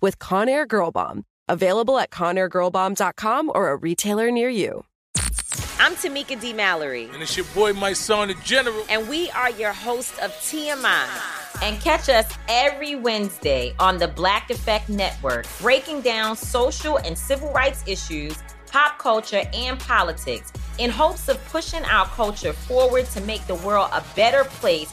with Conair Girl Bomb. Available at ConairGirlBomb.com or a retailer near you. I'm Tamika D. Mallory. And it's your boy, my son, the General. And we are your hosts of TMI. And catch us every Wednesday on the Black Effect Network, breaking down social and civil rights issues, pop culture, and politics in hopes of pushing our culture forward to make the world a better place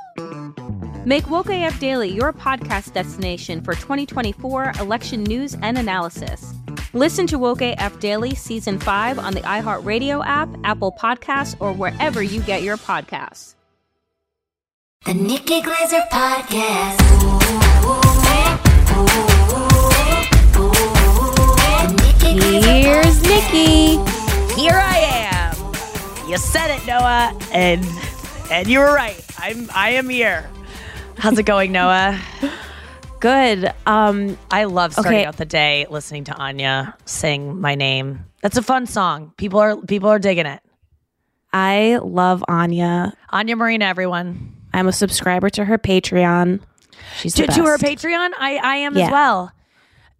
Make Woke AF Daily your podcast destination for 2024 election news and analysis. Listen to Woke AF Daily Season 5 on the iHeartRadio app, Apple Podcasts, or wherever you get your podcasts. The Nikki Glazer Podcast. Here's Nikki. Here I am. You said it, Noah, and and you were right. I'm I am here. How's it going, Noah? Good. Um, I love starting Okay. out the day listening to Anya sing my name. That's a fun song. People are people are digging it. I love Anya. Anya Marina, everyone. I'm a subscriber to her Patreon. She's To, to her. Patreon, I I am Yeah. as well.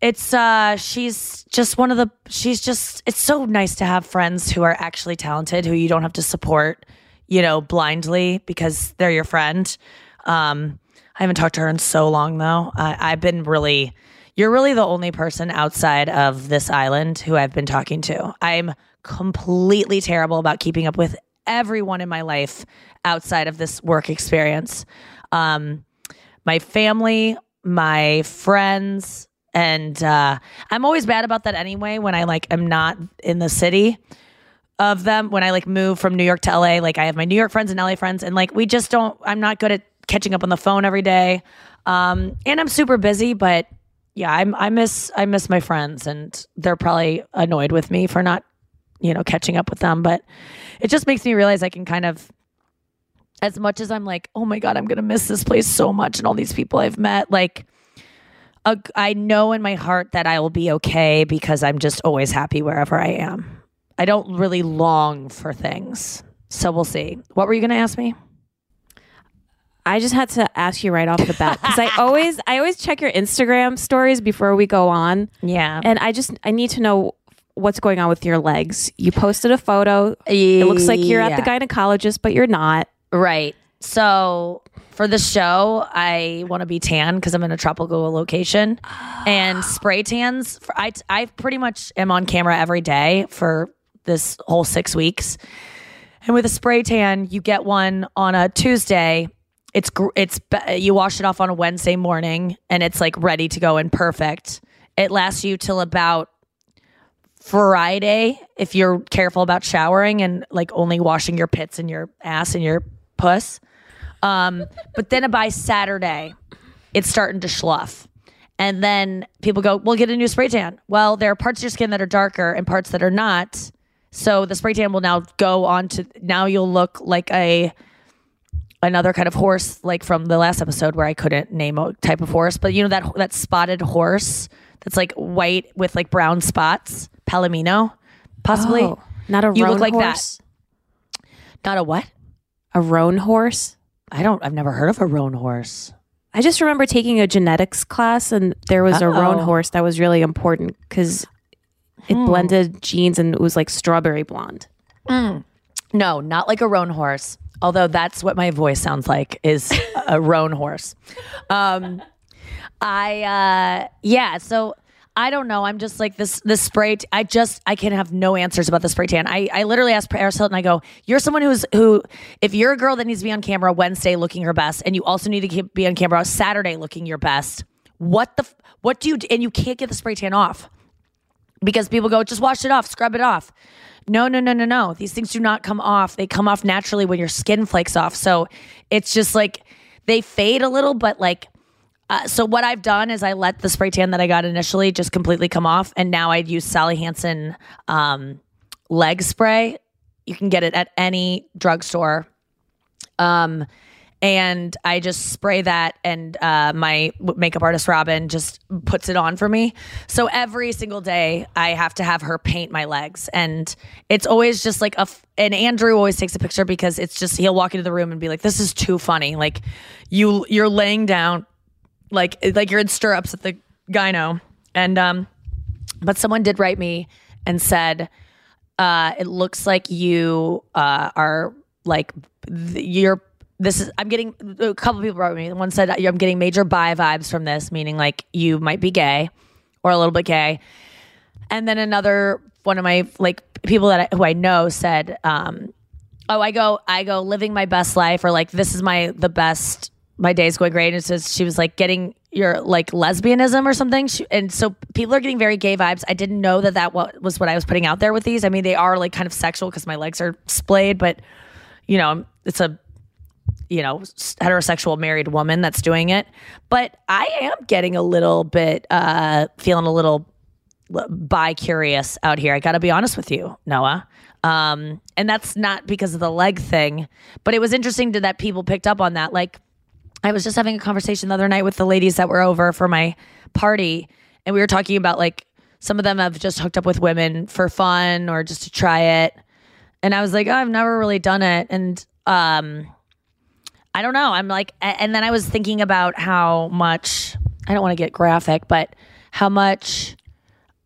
It's uh she's just one of the she's just it's so nice to have friends who are actually talented who you don't have to support, you know, blindly because they're your friend. Um I haven't talked to her in so long though. I, I've been really you're really the only person outside of this island who I've been talking to. I'm completely terrible about keeping up with everyone in my life outside of this work experience. Um my family, my friends, and uh, I'm always bad about that anyway. When I like am not in the city of them, when I like move from New York to LA, like I have my New York friends and LA friends, and like we just don't. I'm not good at catching up on the phone every day, um, and I'm super busy. But yeah, I'm, I miss I miss my friends, and they're probably annoyed with me for not, you know, catching up with them. But it just makes me realize I can kind of as much as I'm like, oh my God, I'm going to miss this place so much and all these people I've met, like, I know in my heart that I will be okay because I'm just always happy wherever I am. I don't really long for things. So we'll see. What were you going to ask me? I just had to ask you right off the bat because I always I always check your Instagram stories before we go on. Yeah. And I just I need to know what's going on with your legs. You posted a photo. It looks like you're at the gynecologist, but you're not. Right. So for the show, I want to be tan because I'm in a tropical location, and spray tans. For, I I pretty much am on camera every day for this whole six weeks, and with a spray tan, you get one on a Tuesday. It's it's you wash it off on a Wednesday morning, and it's like ready to go and perfect. It lasts you till about Friday if you're careful about showering and like only washing your pits and your ass and your puss. Um, but then by Saturday, it's starting to schluff. And then people go, "We'll get a new spray tan." Well, there are parts of your skin that are darker and parts that are not. So the spray tan will now go on to now you'll look like a another kind of horse, like from the last episode where I couldn't name a type of horse, but you know that that spotted horse that's like white with like brown spots, palomino, possibly. Oh, not a you roan look like horse. that. Not a what? A roan horse. I don't. I've never heard of a roan horse. I just remember taking a genetics class, and there was a roan Oh. horse that was really important because it Hmm. blended genes and it was like strawberry blonde. No, not like a roan horse. Although that's what my voice sounds like is a roan horse. Um, I uh, yeah. So I don't know. I'm just like this. This spray. T- I just I can have no answers about the spray tan. I I literally asked Paris Hilton. I go, you're someone who's who. If you're a girl that needs to be on camera Wednesday looking her best, and you also need to keep, be on camera Saturday looking your best, what the f- what do you and you can't get the spray tan off because people go, just wash it off, scrub it off. No, no, no, no, no. These things do not come off. They come off naturally when your skin flakes off. So it's just like they fade a little, but like, uh, so what I've done is I let the spray tan that I got initially just completely come off, and now I'd use Sally Hansen um, leg spray. You can get it at any drugstore. Um, and I just spray that, and uh, my makeup artist Robin just puts it on for me. So every single day, I have to have her paint my legs, and it's always just like a. F- and Andrew always takes a picture because it's just he'll walk into the room and be like, "This is too funny." Like you, you're laying down, like like you're in stirrups at the gyno, and um, but someone did write me and said uh, it looks like you uh, are like th- you're this is i'm getting a couple people wrote me. One said i'm getting major bi vibes from this meaning like you might be gay or a little bit gay. And then another one of my like people that I, who i know said um oh i go i go living my best life or like this is my the best my day's going great. And says she was like getting your like lesbianism or something. She, and so people are getting very gay vibes. I didn't know that that was what i was putting out there with these. I mean they are like kind of sexual because my legs are splayed but you know it's a you know heterosexual married woman that's doing it but i am getting a little bit uh feeling a little bi curious out here. I got to be honest with you, Noah. Um, and that's not because of the leg thing, but it was interesting to that people picked up on that. Like, I was just having a conversation the other night with the ladies that were over for my party, and we were talking about like some of them have just hooked up with women for fun or just to try it. And I was like, oh, I've never really done it. And um, I don't know. I'm like, and then I was thinking about how much I don't want to get graphic, but how much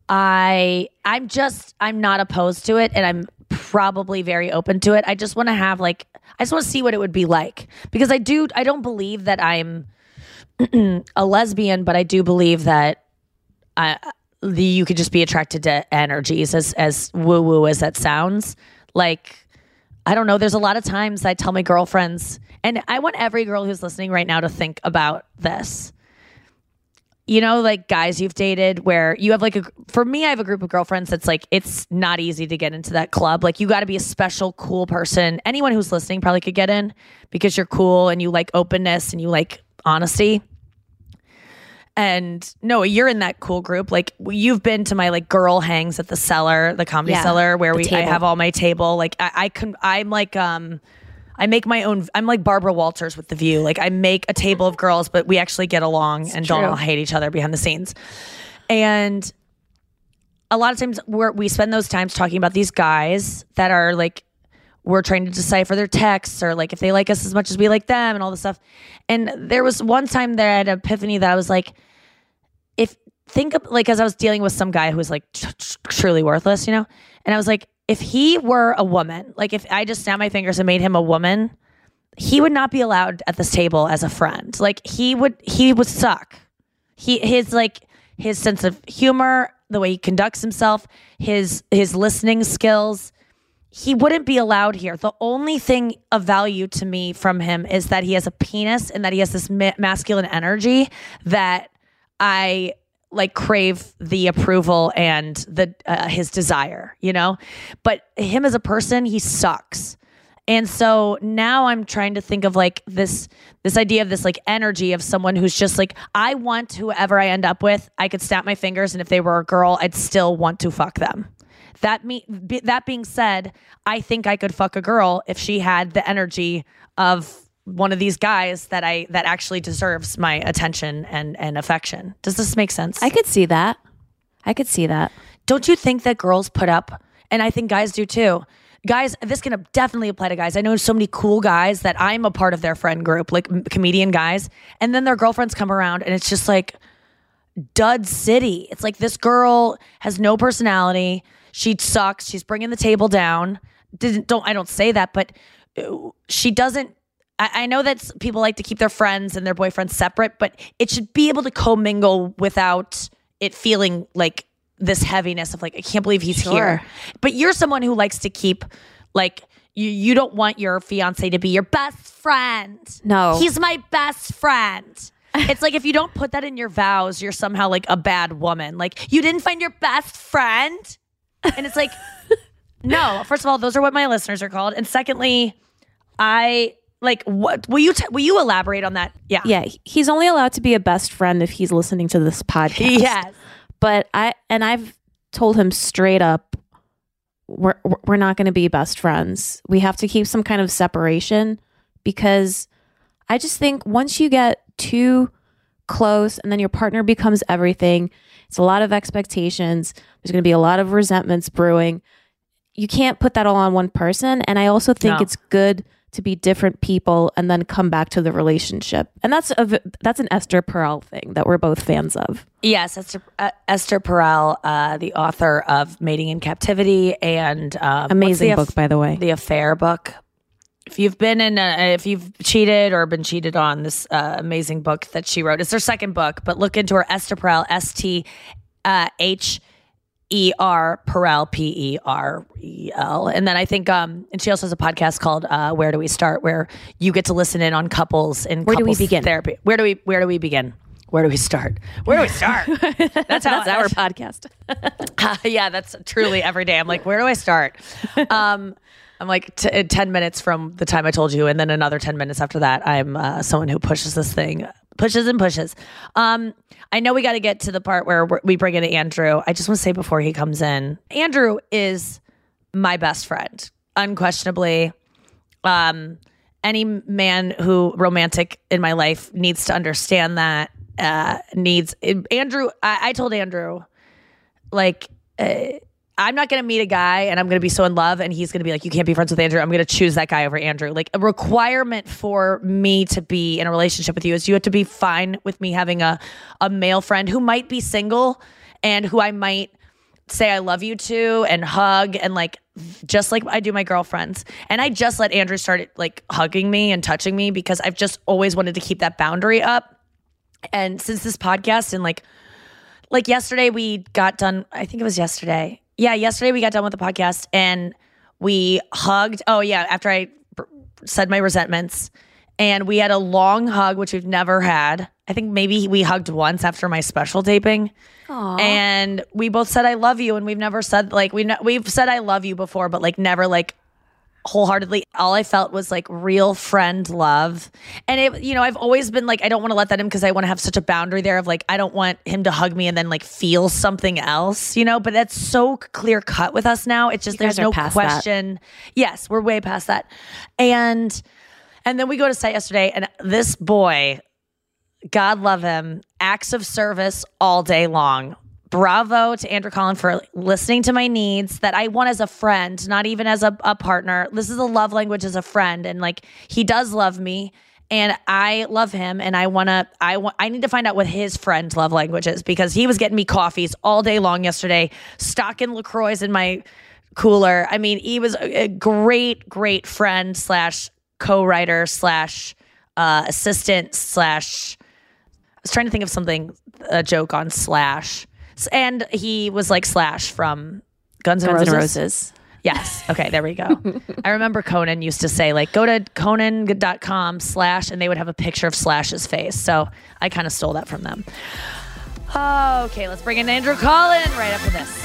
I I'm just I'm not opposed to it and I'm probably very open to it. I just want to have like I just want to see what it would be like because I do I don't believe that I'm a lesbian, but I do believe that I the, you could just be attracted to energies as as woo woo as that sounds. Like I don't know. There's a lot of times I tell my girlfriends, and I want every girl who's listening right now to think about this. You know, like guys you've dated where you have like a, for me, I have a group of girlfriends that's like, it's not easy to get into that club. Like, you got to be a special, cool person. Anyone who's listening probably could get in because you're cool and you like openness and you like honesty. And no, you're in that cool group. Like you've been to my like girl hangs at the cellar, the comedy Yeah, cellar, where we I have all my table. Like I, I can, I'm like, um, I make my own. I'm like Barbara Walters with the View. Like I make a table of girls, but we actually get along and don't all hate each other behind the scenes. And a lot of times we're, we spend those times talking about these guys that are like we're trying to decipher their texts or like if they like us as much as we like them and all this stuff. And there was one time had an epiphany that I was like, if think of like as I was dealing with some guy who was like tr- tr- truly worthless, you know, and I was like, if he were a woman, like if I just snapped my fingers and made him a woman, he would not be allowed at this table as a friend. Like he would, he would suck. He his like his sense of humor, the way he conducts himself, his his listening skills. He wouldn't be allowed here. The only thing of value to me from him is that he has a penis and that he has this ma- masculine energy that I like crave the approval and the uh, his desire, you know. But him as a person, he sucks. And so now I'm trying to think of like this this idea of this like energy of someone who's just like I want whoever I end up with, I could snap my fingers and if they were a girl, I'd still want to fuck them. That me be, that being said, I think I could fuck a girl if she had the energy of one of these guys that I that actually deserves my attention and and affection. Does this make sense? I could see that. I could see that. Don't you think that girls put up and I think guys do too. Guys, this can definitely apply to guys. I know so many cool guys that I'm a part of their friend group, like m- comedian guys, and then their girlfriends come around and it's just like dud city. It's like this girl has no personality. She sucks. She's bringing the table down. Didn't don't I don't say that, but uh, she doesn't. I, I know that people like to keep their friends and their boyfriends separate, but it should be able to commingle without it feeling like this heaviness of like I can't believe he's here. But you're someone who likes to keep like you you don't want your fiance to be your best friend. No. He's my best friend. It's like if you don't put that in your vows, you're somehow like a bad woman. Like you didn't find your best friend. And it's like no, first of all, those are what my listeners are called. And secondly, I like what will you t- will you elaborate on that? Yeah. Yeah, he's only allowed to be a best friend if he's listening to this podcast. Yes. But I and I've told him straight up we're we're not going to be best friends. We have to keep some kind of separation because I just think once you get too close and then your partner becomes everything, it's a lot of expectations. There's going to be a lot of resentments brewing. You can't put that all on one person and I also think No. it's good to be different people and then come back to the relationship. And that's a that's an Esther Perel thing that we're both fans of. Yes, Esther, uh, Esther Perel, uh, the author of Mating in Captivity and um, Amazing book, by the way. The Affair book. If you've been in, a, if you've cheated or been cheated on, this uh, amazing book that she wrote. It's her second book, but look into her Esther Perel, S T uh, H E R Perel P E R E L, and then I think, um, and she also has a podcast called uh, "Where Do We Start," where you get to listen in on couples and Where do we begin? Therapy. Where do we Where do we begin? Where do we start? Where do we start? That's how That's our podcast. yeah, that's truly every day. I'm like, where do I start? Um, I'm like t- 10 minutes from the time I told you, and then another 10 minutes after that, I'm uh, someone who pushes this thing, pushes and pushes. Um, I know we got to get to the part where we're- bring in Andrew. I just want to say before he comes in, Andrew is my best friend, unquestionably. Um, any man who romantic in my life needs to understand that. Uh, needs Andrew. I, I told Andrew like uh, I'm not going to meet a guy and I'm going to be so in love and he's going to be like you can't be friends with Andrew. I'm going to choose that guy over Andrew. Like a requirement for me to be in a relationship with you is you have to be fine with me having a a male friend who might be single and who I might say I love you to and hug and like just like I do my girlfriends. And I just let Andrew start like hugging me and touching me because I've just always wanted to keep that boundary up. And since this podcast and like like yesterday we got done i think it was yesterday yeah yesterday we got done with the podcast and we hugged oh yeah after I said my resentments. And we had a long hug which we've never had. I think maybe we hugged once after my special taping. And we both said i love you and we've never said like we ne- we've said i love you before but like never like wholeheartedly all i felt was like real friend love and it you know i've always been like i don't want to let that in because i want to have such a boundary there of like i don't want him to hug me and then like feel something else you know but that's so clear cut with us now it's just You there's no past that. question yes we're way past that and and then we go to site yesterday and this boy God love him. Acts of service all day long. Bravo to Andrew Collin for listening to my needs that I want as a friend, not even as a, a partner. This is a love language as a friend. And like he does love me and I love him and I want to I want I need to find out what his friend love language is because he was getting me coffees all day long yesterday, stocking LaCroix in my cooler. I mean, he was a, great great friend slash co-writer slash uh, assistant slash I was trying to think of something, a joke on Slash. And he was like Slash from Guns N' Guns Roses. Roses. Yes. Okay, there we go. I remember Conan used to say, like, go to conan.com slash, and they would have a picture of Slash's face. So I kind of stole that from them. Okay, let's bring in Andrew Collin right after this.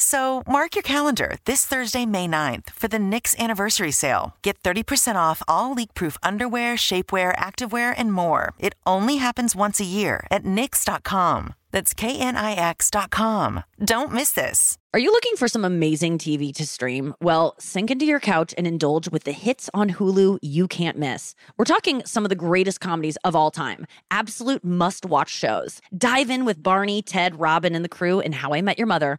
So mark your calendar this Thursday, May 9th for the Knix anniversary sale. Get 30% off all leak-proof underwear, shapewear, activewear, and more. It only happens once a year at Knix.com. That's K-N-I-X.com. Don't miss this. Are you looking for some amazing TV to stream? Well, sink into your couch and indulge with the hits on Hulu you can't miss. We're talking some of the greatest comedies of all time, absolute must watch shows. Dive in with Barney, Ted, Robin, and the crew in How I Met Your Mother.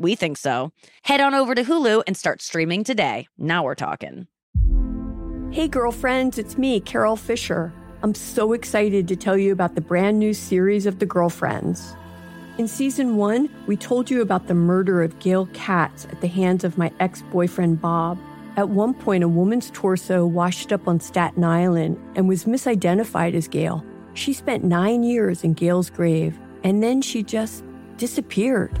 We think so. Head on over to Hulu and start streaming today. Now we're talking. Hey, girlfriends, it's me, Carol Fisher. I'm so excited to tell you about the brand new series of The Girlfriends. In season one, we told you about the murder of Gail Katz at the hands of my ex boyfriend, Bob. At one point, a woman's torso washed up on Staten Island and was misidentified as Gail. She spent nine years in Gail's grave, and then she just disappeared.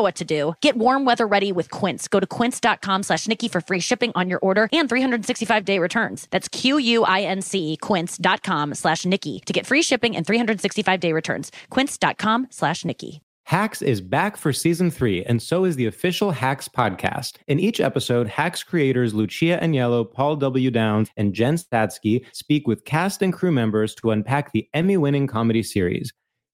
know what to do. Get warm weather ready with Quince. Go to quince.com slash Nikki for free shipping on your order and 365 day returns. That's Q-U-I-N-C quince.com slash Nikki to get free shipping and 365 day returns. Quince.com slash Nikki. Hacks is back for season three, and so is the official Hacks podcast. In each episode, Hacks creators Lucia Aniello, Paul W. Downs, and Jen Statsky speak with cast and crew members to unpack the Emmy winning comedy series.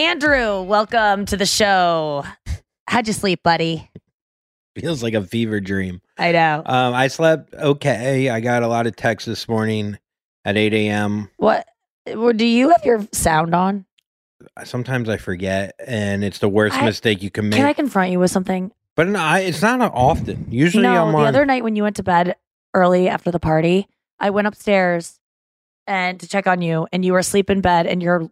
Andrew, welcome to the show. How'd you sleep, buddy? Feels like a fever dream. I know. Um, I slept okay. I got a lot of texts this morning at 8 a.m. What? Do you have your sound on? Sometimes I forget, and it's the worst I- mistake you can make. Can I confront you with something? but no, I, it's not often. Usually no, I'm the on. other night when you went to bed early after the party, I went upstairs and to check on you, and you were asleep in bed, and your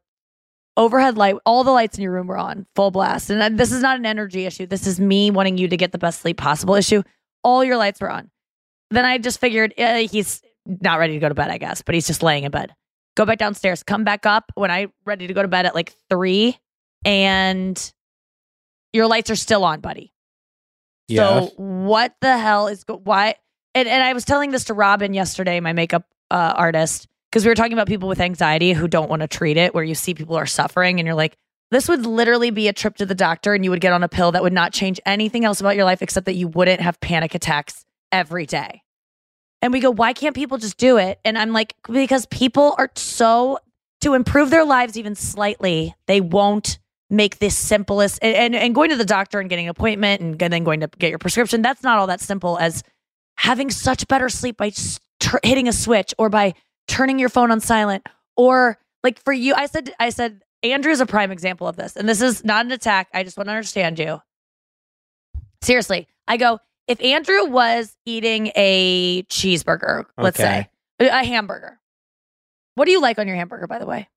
overhead light, all the lights in your room were on full blast. And this is not an energy issue. This is me wanting you to get the best sleep possible issue. All your lights were on. Then I just figured eh, he's not ready to go to bed, I guess, but he's just laying in bed. Go back downstairs, come back up when I ready to go to bed at like three, and your lights are still on, buddy. Yes. So what the hell is go- why? And, and I was telling this to Robin yesterday, my makeup uh, artist, because we were talking about people with anxiety who don't want to treat it, where you see people are suffering, and you're like, this would literally be a trip to the doctor, and you would get on a pill that would not change anything else about your life except that you wouldn't have panic attacks every day. And we go, why can't people just do it? And I'm like, because people are so to improve their lives even slightly, they won't make this simplest and, and, and going to the doctor and getting an appointment and then going to get your prescription. That's not all that simple as having such better sleep by tur- hitting a switch or by turning your phone on silent or like for you, I said, I said, Andrew's a prime example of this. And this is not an attack. I just want to understand you. Seriously, I go, if Andrew was eating a cheeseburger, let's Okay. say, a hamburger, what do you like on your hamburger, by the way?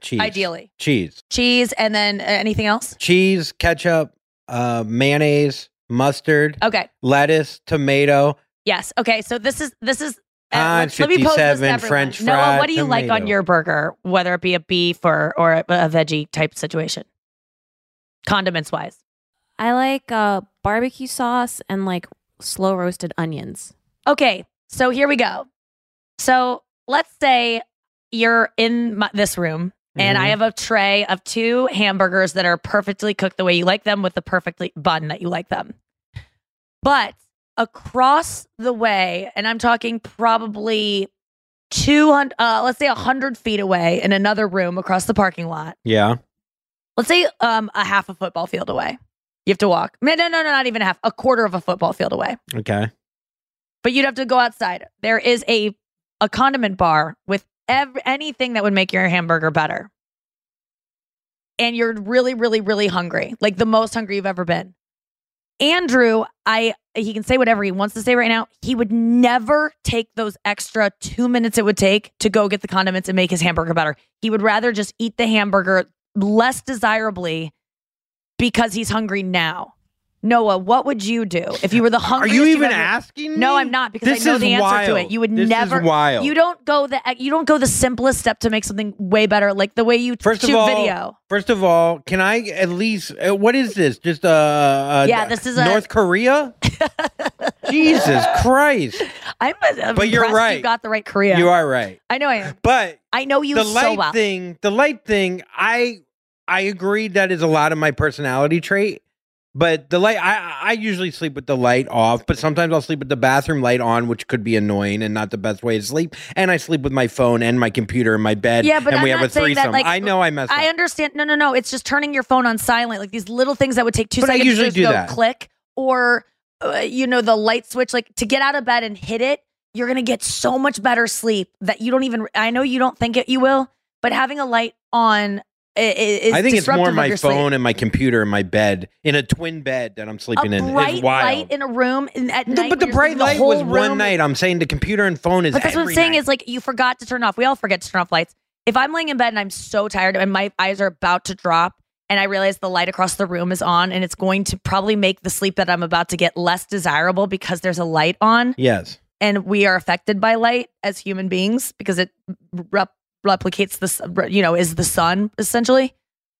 cheese. Ideally, Cheese. cheese and then uh, anything else? Cheese, ketchup, uh, mayonnaise, mustard, Okay. lettuce, tomato. Yes. Okay. So this is this is. Uh, Hans let me pose this to 57 everyone. French Noah, what do you like on your burger, whether it be a beef or or a, a veggie type situation? Condiments wise. I like uh, barbecue sauce and like slow roasted onions. Okay. So here we go. So let's say you're in my, this room and Mm-hmm. I have a tray of two hamburgers that are perfectly cooked the way you like them with the perfectly bun that you like them. But across the way, and I'm talking probably 200, uh, let's say 100 feet away in another room across the parking lot, Yeah. let's say um, a half a football field away. You have to walk. No, no, no, no, not even a half, a quarter of a football field away. Okay. But you'd have to go outside. There is a a condiment bar with ev- anything that would make your hamburger better. And you're really, really, really hungry, like the most hungry you've ever been. Andrew, I he can say whatever he wants to say right now. He would never take those extra two minutes it would take to go get the condiments and make his hamburger better. He would rather just eat the hamburger less desirably because he's hungry now. Noah, what would you do if you were the hunger? Are you even ever- asking? No. I'm not because This I know the answer to wild. it. You would This is never. wild. You don't go the you don't go the simplest step to make something way better, like the way you First shoot of all, video. first of all, can I at least? Uh, what is this? Just uh, uh Yeah, this is a- North Korea. Jesus Christ! I'm, I'm But you're right. You got the right Korea. You are right. I know I am. But I know you the so light well. thing, the light thing, I I agree that is a lot of my personality trait. But the light, I I usually sleep with the light off, but sometimes I'll sleep with the bathroom light on, which could be annoying and not the best way to sleep. And I sleep with my phone and my computer in my bed. Yeah, but and I'm we not have a saying that, threesome. like, I know I messed up. I understand. No, no, no. It's just turning your phone on silent, like these little things that would take two But I seconds usually to do go that. click, or uh, you know, the light switch. Like to get out of bed and hit it, you're gonna get so much better sleep that you don't even. I know you don't think it, you will, but having a light on i- i- is. I think it's more my your sleep. phone and my computer and my bed in a twin bed that I'm sleeping a in. bright light in a room at night. but the bright light whole was one night. I'm saying the computer and phone is. But that's what I'm saying night. is like you forgot to turn off. We all forget to turn off lights. If I'm laying in bed and I'm so tired and my eyes are about to drop and I realize the light across the room is on and it's going to probably make the sleep that I'm about to get less desirable because there's a light on yes. and we are affected by light as human beings because it rep- replicates this, you know, is the sun essentially.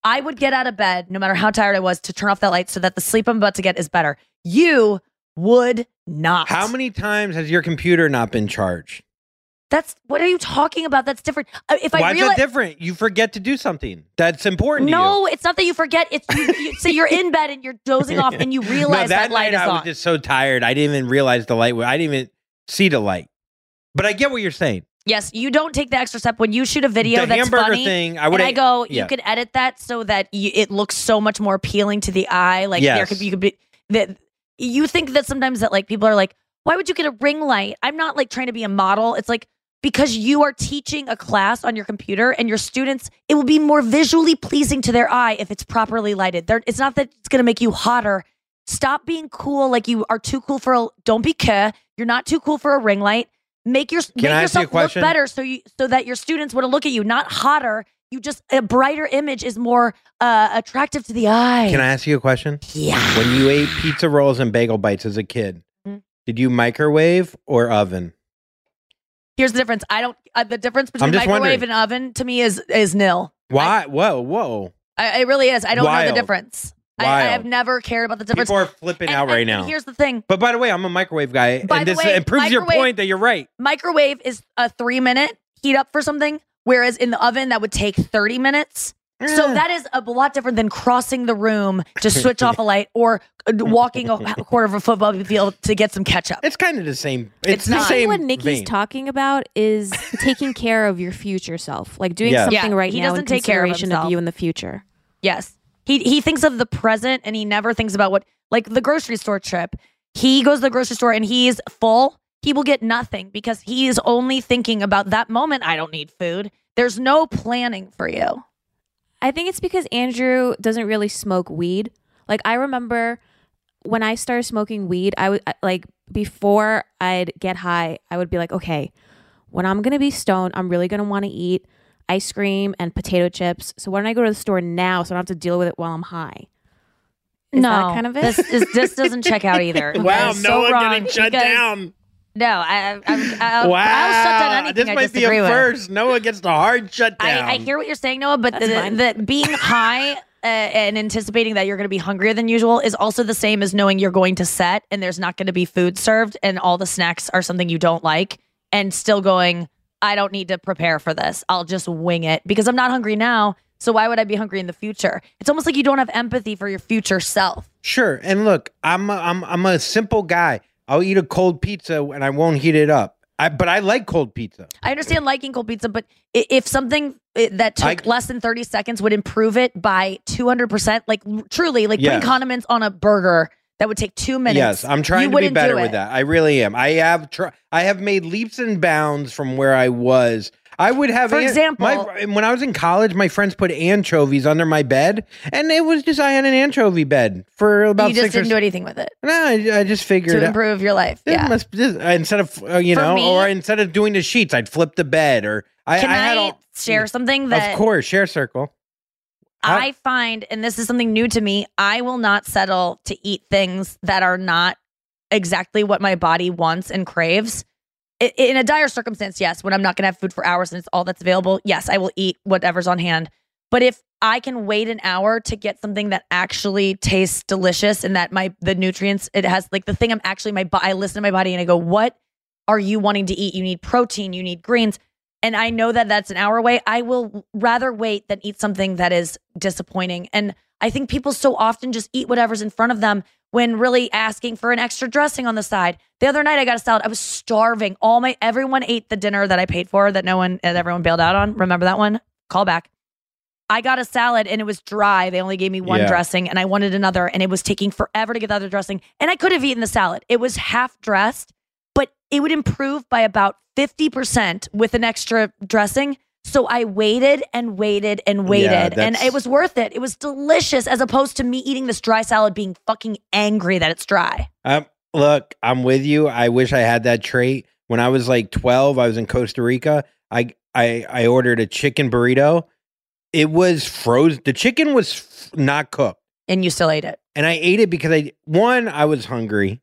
I would get out of bed no matter how tired I was to turn off that light so that the sleep I'm about to get is better. You would not. How many times has your computer not been charged? That's what are you talking about? That's different. Uh, If I Why is realize, that different? You forget to do something that's important. no, it's not that you forget. It's you, you, so you're in bed and you're dozing off and you realize no, that, light night is I was on. just so tired. I didn't even realize the light. I didn't even see the light. But I get what you're saying. Yes, you don't take the extra step when you shoot a video The that's hamburger funny. thing, I would- I go, you yeah. could edit that so that you, it looks so much more appealing to the eye. Like there could be, you could be that you think that sometimes that like people are like, why would you get a ring light? I'm not like trying to be a model. It's like because you are teaching a class on your computer and your students, it will be more visually pleasing to their eye if it's properly lighted. There, it's not that it's going to make you hotter. Stop being cool like you are too cool for a. Don't be care. You're not too cool for a ring light. Make your make you a yourself look better so you so that your students want to look at you. Not hotter. You just a brighter image is more uh, attractive to the eye. Can I ask you a question? Yeah. When you ate pizza rolls and bagel bites as a kid, Mhm. did you microwave or oven? Here's the difference. I don't. Uh, the difference between just microwave wondering. and oven to me is is nil. Why? whoa, whoa. I, it really is. I don't know Wild. the difference. I, I have never cared about the difference. People are flipping And- out and- right and now. here's the thing: But by the way, I'm a microwave guy, By and this way, it proves your point that you're right. microwave is a three minute heat up for something, whereas in the oven that would take thirty minutes. So that is a lot different than crossing the room to switch off a light or uh, walking a quarter of a football field to get some ketchup. It's kind of the same. It's, It's the not. I think what Nikki's vein. talking about is taking care of your future self, like doing Yeah. something Yeah, right he now doesn't in take care of consideration of, you in the future. Yes. He he thinks of the present and he never thinks about what like the grocery store trip. He goes to the grocery store and he's full. He will get nothing because he is only thinking about that moment. I don't need food. There's no planning for you. I think it's because Andrew doesn't really smoke weed. Like I remember when I started smoking weed, I would like before I'd get high, I would be like, okay, when I'm gonna be stoned, I'm really gonna want to eat ice cream and potato chips. So why don't I go to the store now so I don't have to deal with it while I'm high? Is no, that kind of it? This is this doesn't check out either. Wow, That is so Noah getting shut because- down. No, I, I, I, I'll, wow, I'll shut down anything this I might be a disagree with. first. Noah gets the hard shut down. I, I hear what you're saying, Noah, but That's the, the being high uh, and anticipating that you're going to be hungrier than usual is also the same as knowing you're going to set and there's not going to be food served and all the snacks are something you don't like and still going, I don't need to prepare for this. I'll just wing it because I'm not hungry now. So why would I be hungry in the future? It's almost like you don't have empathy for your future self. Sure. And look, I'm a, I'm I'm a simple guy. I'll eat a cold pizza and I won't heat it up. I, but I like cold pizza. I understand liking cold pizza, but if something that took I- less than 30 seconds would improve it by 200%, like truly, like putting condiments on a burger that would take two minutes. Yes, I'm you trying to be better with that. I really am. I have tr- I have made leaps and bounds from where I was. I would have, For an- example- my, when I was in college, my friends put anchovies under my bed, and it was just I had an anchovy bed for about you just six didn't do anything with it No, I, I just figured to out- improve your life. Yeah. must- this- instead of uh, you For know, me- or instead of doing the sheets, I'd flip the bed, or I, Can I I, all. share something that Of course, share circle. I find, and this is something new to me, I will not settle to eat things that are not exactly what my body wants and craves. In a dire circumstance, yes, when I'm not going to have food for hours and it's all that's available, yes, I will eat whatever's on hand. But if I can wait an hour to get something that actually tastes delicious and that my the nutrients it has like the thing I'm actually my I listen to my body and I go, what are you wanting to eat? You need protein, you need greens and I know that that's an hour away, I will rather wait than eat something that is disappointing. And I think people so often just eat whatever's in front of them when really asking for an extra dressing on the side. The other night I got a salad. I was starving. All my everyone ate the dinner that I paid for that no one that everyone bailed out on. Remember that one? Call back. I got a salad and it was dry. They only gave me one Yeah. dressing and I wanted another and it was taking forever to get the other dressing. And I could have eaten the salad. It was half dressed, it would improve by about 50% with an extra dressing. So I waited and waited and waited and it was worth it. It was delicious as opposed to me eating this dry salad being fucking angry that it's dry. Um, look, I'm with you. I wish I had that trait. When I was like 12, I was in Costa Rica. I I I ordered a chicken burrito. It was frozen. The chicken was f- not cooked, And you still ate it. and I ate it because I one I was hungry.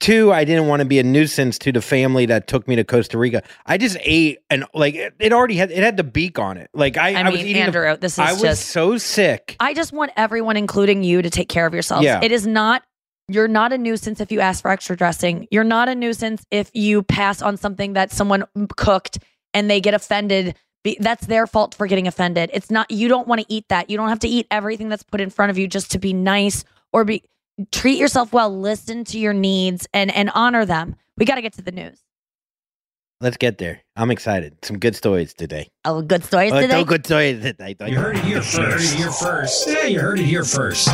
Two, I didn't want to be a nuisance to the family that took me to Costa Rica. I just ate and like it, it already had it had the beak on it. Like I, I, I, was mean, eating. the- Andrew, this is I was so sick. I just want everyone, including you, to take care of yourselves. Yeah. It is not, you're not a nuisance if you ask for extra dressing. You're not a nuisance if you pass on something that someone cooked and they get offended. That's their fault for getting offended. It's not, you don't want to eat that. You don't have to eat everything that's put in front of you just to be nice or be, treat yourself well, listen to your needs and, and honor them. We got to get to the news. let's get there. I'm excited. Some good stories today. Oh, good stories Oh, today. no good stories today. You heard it here first. You heard it here first. Yeah, you heard it here first.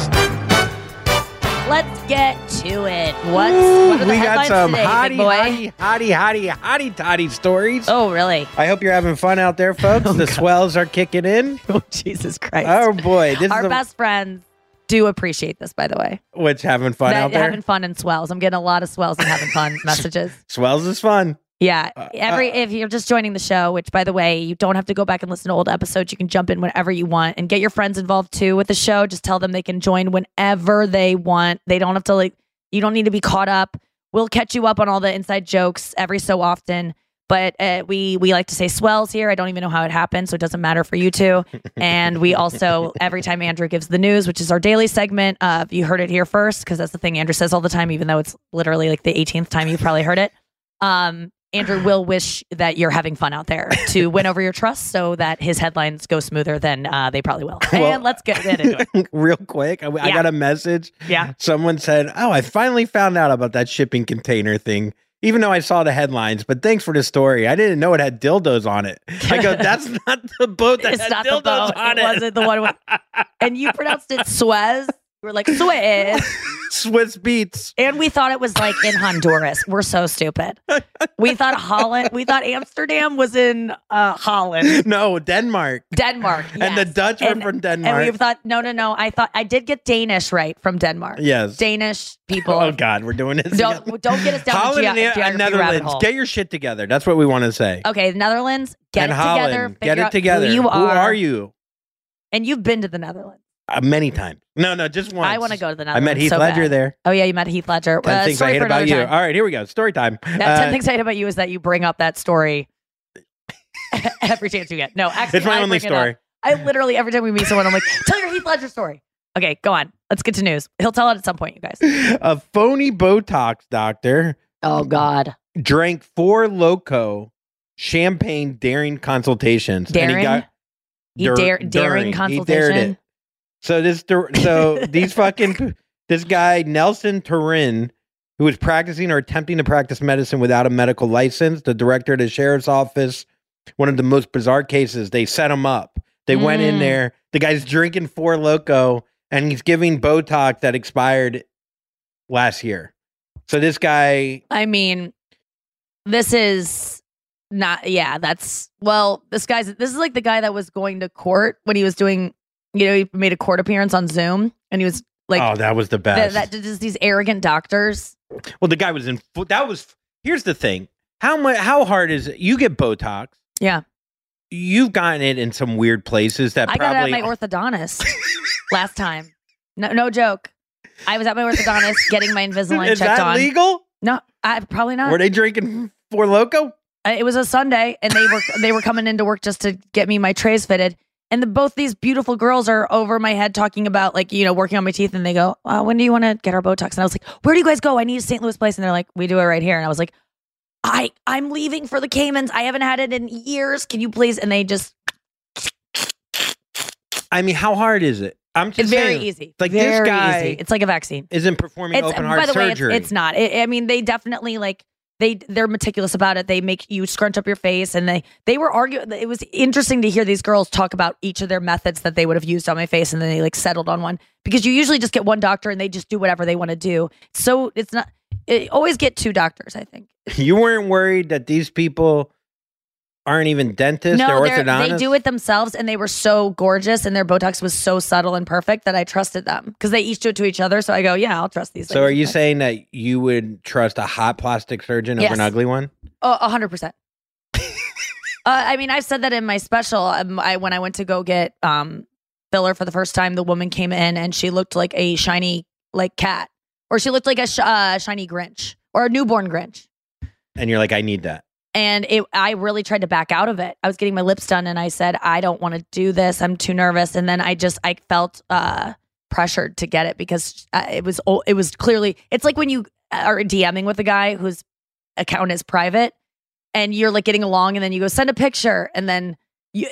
Let's get to it. What's what are the we got some today, hottie, big boy? hottie, hottie, hottie, hottie, toddy stories. Oh, really? I hope you're having fun out there, folks. Oh, the swells are kicking in. Oh, Jesus Christ. Oh boy, this Our is a, best friends do appreciate this, by the way. Which having fun That- out there. Having fun and swells. I'm getting a lot of swells and having fun messages. Swells is fun. Yeah. Uh, Every if you're just joining the show, which by the way, you don't have to go back and listen to old episodes. You can jump in whenever you want and get your friends involved too with the show. Just tell them they can join whenever they want. They don't have to like you don't need to be caught up. We'll catch you up on all the inside jokes every so often. But uh, we we like to say swells here. I don't even know how it happened, so it doesn't matter for you two. And we also every time Andrew gives the news, which is our daily segment of you heard it here first, because that's the thing Andrew says all the time, even though it's literally like the 18th time you've probably heard it. Um, Andrew will wish that you're having fun out there to win over your trust, so that his headlines go smoother than uh, they probably will. Well- and let's get into it. Real quick, I, I got a message. Yeah. Someone said, "Oh, I finally found out about that shipping container thing." Even though I saw the headlines, but thanks for the story. I didn't know it had dildos on it. I go, that's not the boat that It's had not the dildos boat. on It it. wasn't the one. With, and you pronounced it Suez. You were like Swiss. Swizz Beatz. And we thought it was like in Honduras. We're so stupid. We thought Holland, we thought Amsterdam was in uh, Holland, No, Denmark. Denmark. And the yes. Dutch were And- from And we thought, no, no, no. I thought I did get Danish right from Denmark. Yes. Danish people. Oh God, we're doing this. Don't again. don't get us down Holland the and, ge- and Netherlands, get your shit together. That's what we want to say. okay, Netherlands, get and it Holland, together. get it together. Who you Who are. are you? And you've been to the Netherlands. Uh, many times. No, no, just once. I want to go to the I met Heath so Ledger bad. there. Oh yeah, you met Heath Ledger. Ten Uh, things I hate about you. time. All right, here we go. Story time. Uh, ten things I hate about you is that you bring up that story every chance you get. No, actually, It's my I only up. story. I literally every time we meet someone, I'm like, "Tell your Heath Ledger story." Okay, go on. Let's get to news. He'll tell it at some point, you guys. a phony Botox doctor Oh God, drank four loco champagne daring consultations. and Daring? he got He dur- dare- daring He dared consultation? it. So this so these fucking this guy Nelson Turin who was practicing or attempting to practice medicine without a medical license, the director of the sheriff's office, one of the most bizarre cases, they set him up. They went in Mm. there. The guy's drinking four loco and he's giving Botox that expired last year. So this guy I mean, this is not. Yeah, that's well. This guy's. This is like the guy that was going to court when he was doing. You know, he made a court appearance on Zoom, and he was like, Oh, that was the best. that just these arrogant doctors. Well, the guy was in. That was. Here's the thing. How much? How hard is it? You get Botox. Yeah, You've gotten it in some weird places that I got it probably. at my orthodontist last time. No, no joke. I was at my orthodontist getting my Invisalign is checked that on. legal? No, I probably not. Were they drinking four loco? It was a Sunday, and they were they were coming into work just to get me my trays fitted. And the, both these beautiful girls are over my head talking about like you know working on my teeth, and they go, uh, "When do you want to get our Botox?" And I was like, "Where do you guys go? I need a St. Louis place." And they're like, "We do it right here." And I was like, "I I'm leaving for the Caymans. I haven't had it in years. Can you please?" And they just I mean, how hard is it? I'm just it's very saying, easy, Like very this guy easy. It's like a vaccine. isn't performing It's open heart by the way, it's, surgery. it's not. It, I mean, they definitely like they they're meticulous about it. They make you scrunch up your face, and they they were arguing. It was interesting to hear these girls talk about each of their methods that they would have used on my face, and then they like settled on one because you usually just get one doctor and they just do whatever they want to do. So it's not. It, always get two doctors. I think. you weren't worried that these people aren't even dentists; no, orthodontists. they do it themselves, and they were so gorgeous, and their Botox was so subtle and perfect that I trusted them because they each do it to each other. So I go, yeah, I'll trust these. So, are you saying that you would trust a hot plastic surgeon over Yes. an ugly one? Oh, a hundred percent. Uh, I mean, I've said that in my special. Um, I when I went to go get um filler for the first time, the woman came in and she looked like a shiny like cat, or she looked like a sh- uh, shiny Grinch or a newborn Grinch. And you're like, I need that. And it, I really tried to back out of it. I was getting my lips done, and I said, I don't want to do this. I'm too nervous. And then I just, I felt uh, pressured to get it because uh, it was, o- it was clearly, it's like when you are DMing with a guy whose account is private, and you're like getting along, and then you go send a picture, and then you,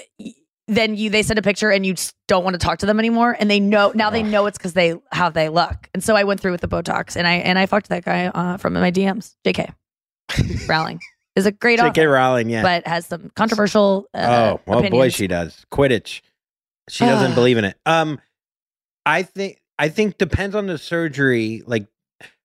then you they send a picture, and you don't want to talk to them anymore, and they know now they know it's because they how they look. And so I went through with the Botox, and I and I fucked that guy uh, from my DMs, Jk. Rowling. Is a great J.K. author, Rowling, yeah. but has some controversial. Uh, oh, well, boy, she does. Quidditch. She doesn't believe in it. Um, I think I think depends on the surgery. Like,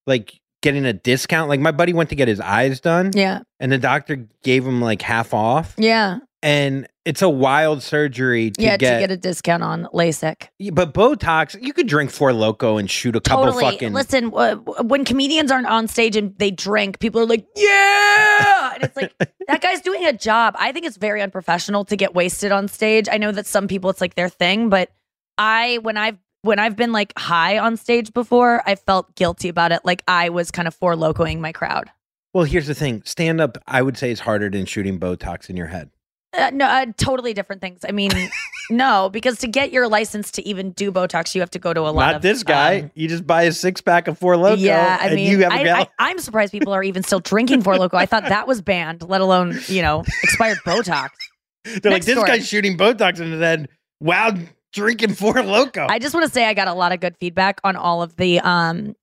like getting a discount. Like my buddy went to get his eyes done. Yeah. and the doctor gave him like half off. Yeah, And it's a wild surgery to yeah, get. to get a discount on LASIK. But Botox, you could drink four loco and shoot a couple Totally. fucking. Listen, when comedians aren't on stage and they drink, people are like, "Yeah!" And it's like that guy's doing a job. I think it's very unprofessional to get wasted on stage. I know that some people it's like their thing, but I when I've when I've been like high on stage before, I felt guilty about it. Like I was kind of for locoing my crowd. Well, here's the thing: stand up, I would say, is harder than shooting Botox in your head. Uh, no, uh, totally different things. I mean, no, because to get your license to even do Botox, you have to go to a lot Not of this guy. um, you just buy a six pack of four loco. Yeah, I and mean, you have a I, am surprised people are even still drinking Four Loco. I thought that was banned, let alone you know expired Botox. They're like, this story. guy's shooting Botox his head. Wow, drinking four loco. I just want to say I got a lot of good feedback on all of the um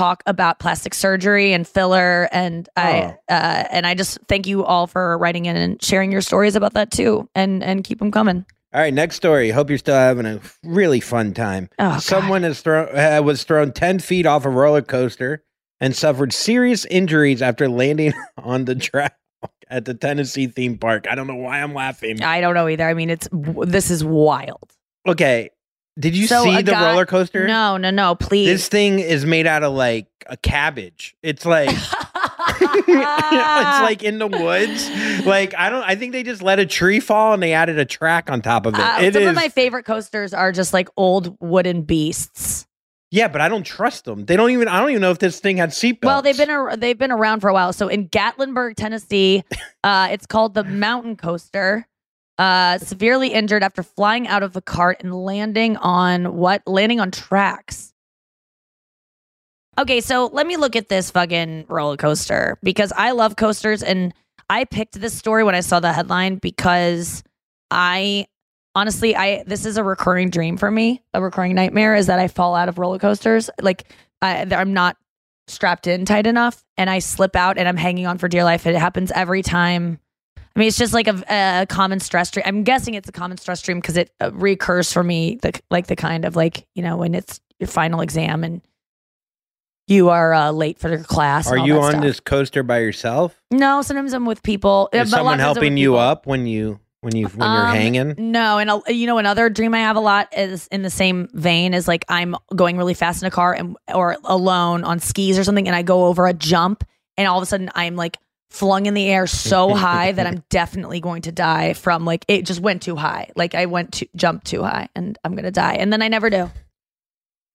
talk about plastic surgery and filler, and I Oh. uh, and I just thank you all for writing in and sharing your stories about that too, and and keep them coming. All right, next story. Hope you're still having a really fun time. Oh, God. Someone has thrown uh, was thrown ten feet off a roller coaster and suffered serious injuries after landing on the track at the Tennessee theme park. I don't know why I'm laughing. I don't know either. I mean, it's this is wild. Okay, did you So see the guy- roller coaster? No, no, no. Please. This thing is made out of like a cabbage. It's like it's like in the woods. Like I don't. I think they just let a tree fall and they added a track on top of it. Uh, It some is- of my favorite coasters are just like old wooden beasts. yeah, but I don't trust them. They don't even. I don't even know if this thing had seatbelts. Well, they've been they've been around for a while. So in Gatlinburg, Tennessee, uh, it's called the Mountain Coaster. Uh, severely injured after flying out of the cart and landing on what? Landing on tracks. Okay, so let me look at this fucking roller coaster because I love coasters and I picked this story when I saw the headline because I honestly I this is a recurring dream for me, a recurring nightmare is that I fall out of roller coasters. Like I, I'm not strapped in tight enough and I slip out and I'm hanging on for dear life. It happens every time. I mean, it's just like a, a common stress dream. I'm guessing it's a common stress dream because it uh, recurs for me, the like the kind of like you know when it's your final exam and you are uh, late for your class. Are you on stuff. this coaster by yourself? No, sometimes I'm with people. Uh, Is someone of times I'm helping you people. up when you when you when you're Um, hanging? No, and a, you know another dream I have a lot is in the same vein is like I'm going really fast in a car and or alone on skis or something, and I go over a jump, and all of a sudden I'm like flung in the air so high that I'm definitely going to die from like it just went too high, like I went to jump too high, and I'm gonna die, and then I never do.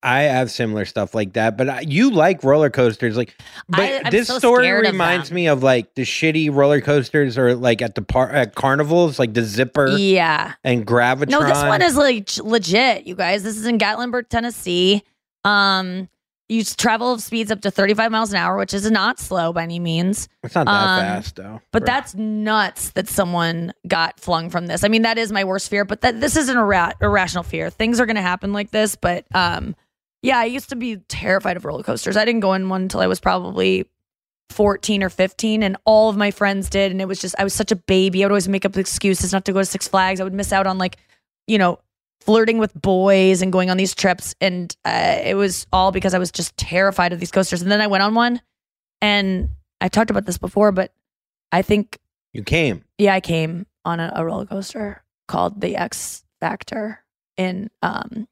I have similar stuff like that, but I, you like roller coasters, like. But I- this so story scared of reminds me of like the shitty roller coasters, or like at the par at carnivals, like the Zipper Yeah. and Gravitron. No, this one is like legit, you guys. This is in Gatlinburg, Tennessee. Um, you travel speeds up to 35 miles an hour, which is not slow by any means. It's not that Um, fast though. But that's nuts that someone got flung from this. I mean, that is my worst fear, but that this isn't a ra- irrational fear. Things are going to happen like this, but um yeah, I used to be terrified of roller coasters. I didn't go in one until I was probably 14 or 15 and all of my friends did and it was just I was such a baby. I would always make up excuses not to go to Six Flags. I would miss out on like, you know, flirting with boys and going on these trips and uh, it was all because I was just terrified of these coasters. And then I went on one and I talked about this before, but I think You came. yeah, I came on a, a roller coaster called the X Factor in um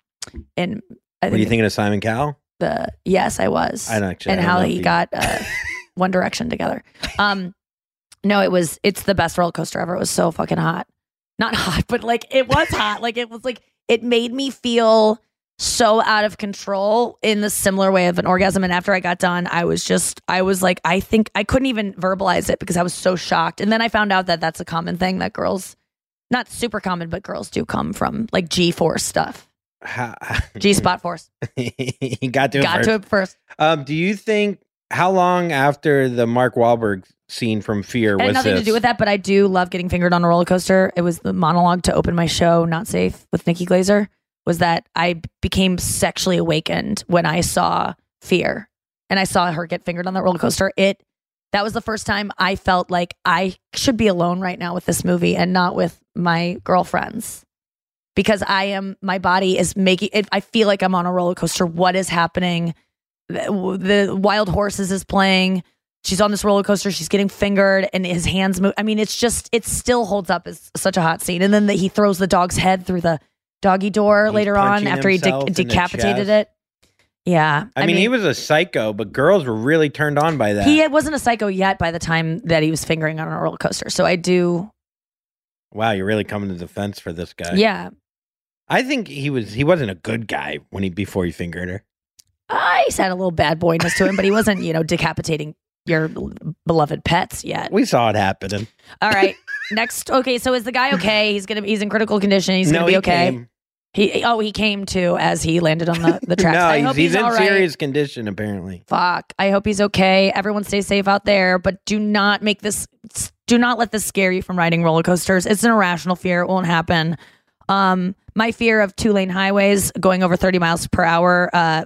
in I What are you think thinking of Simon Cowell? the yes I was I don't actually- and don't how he you- got uh, One Direction together. Um, no, it was it's the best roller coaster ever. It was so fucking hot, not hot, but like it was hot. Like it was like it made me feel so out of control in the similar way of an orgasm. And after I got done, I was just I was like I think I couldn't even verbalize it because I was so shocked. And then I found out that that's a common thing that girls, not super common, but girls do come from like G force stuff, G spot force. he got to it Got first. to it first. Um, do you think how long after the Mark Wahlberg scene from Fear was nothing this? to do with that, but I do love getting fingered on a roller coaster. It was the monologue to open my show, Not Safe, with Nikki Glazer. Was that I became sexually awakened when I saw Fear and I saw her get fingered on that roller coaster. It That was the first time I felt like I should be alone right now with this movie and not with my girlfriends. Because I am, my body is making it, I feel like I'm on a roller coaster. What is happening? The, the Wild Horses is playing. She's on this roller coaster. She's getting fingered, and his hands move. I mean, it's just, it still holds up as such a hot scene. And then the, he throws the dog's head through the doggy door later on after he de- the decapitated it. Yeah. I, mean, he was a psycho, but girls were really turned on by that. He wasn't a psycho yet by the time that he was fingering on a roller coaster. So I do, wow, you're really coming to defense for this guy. yeah. I think he was he wasn't a good guy when he before he fingered her. I had a little bad boyness to him, but he wasn't, you know, decapitating your beloved pets yet. We saw it happening. All right. Next. Okay. So is the guy okay? He's gonna. He's in critical condition. He's gonna be okay. came. He. Oh, he came to as he landed on the the tracks. no, I he's, hope he's, he's, in right. serious condition apparently. Fuck. I hope he's okay. Everyone stay safe out there, but do not make this. Do not let this scare you from riding roller coasters. It's an irrational fear. It won't happen. Um, my fear of two lane highways going over 30 miles per hour, uh,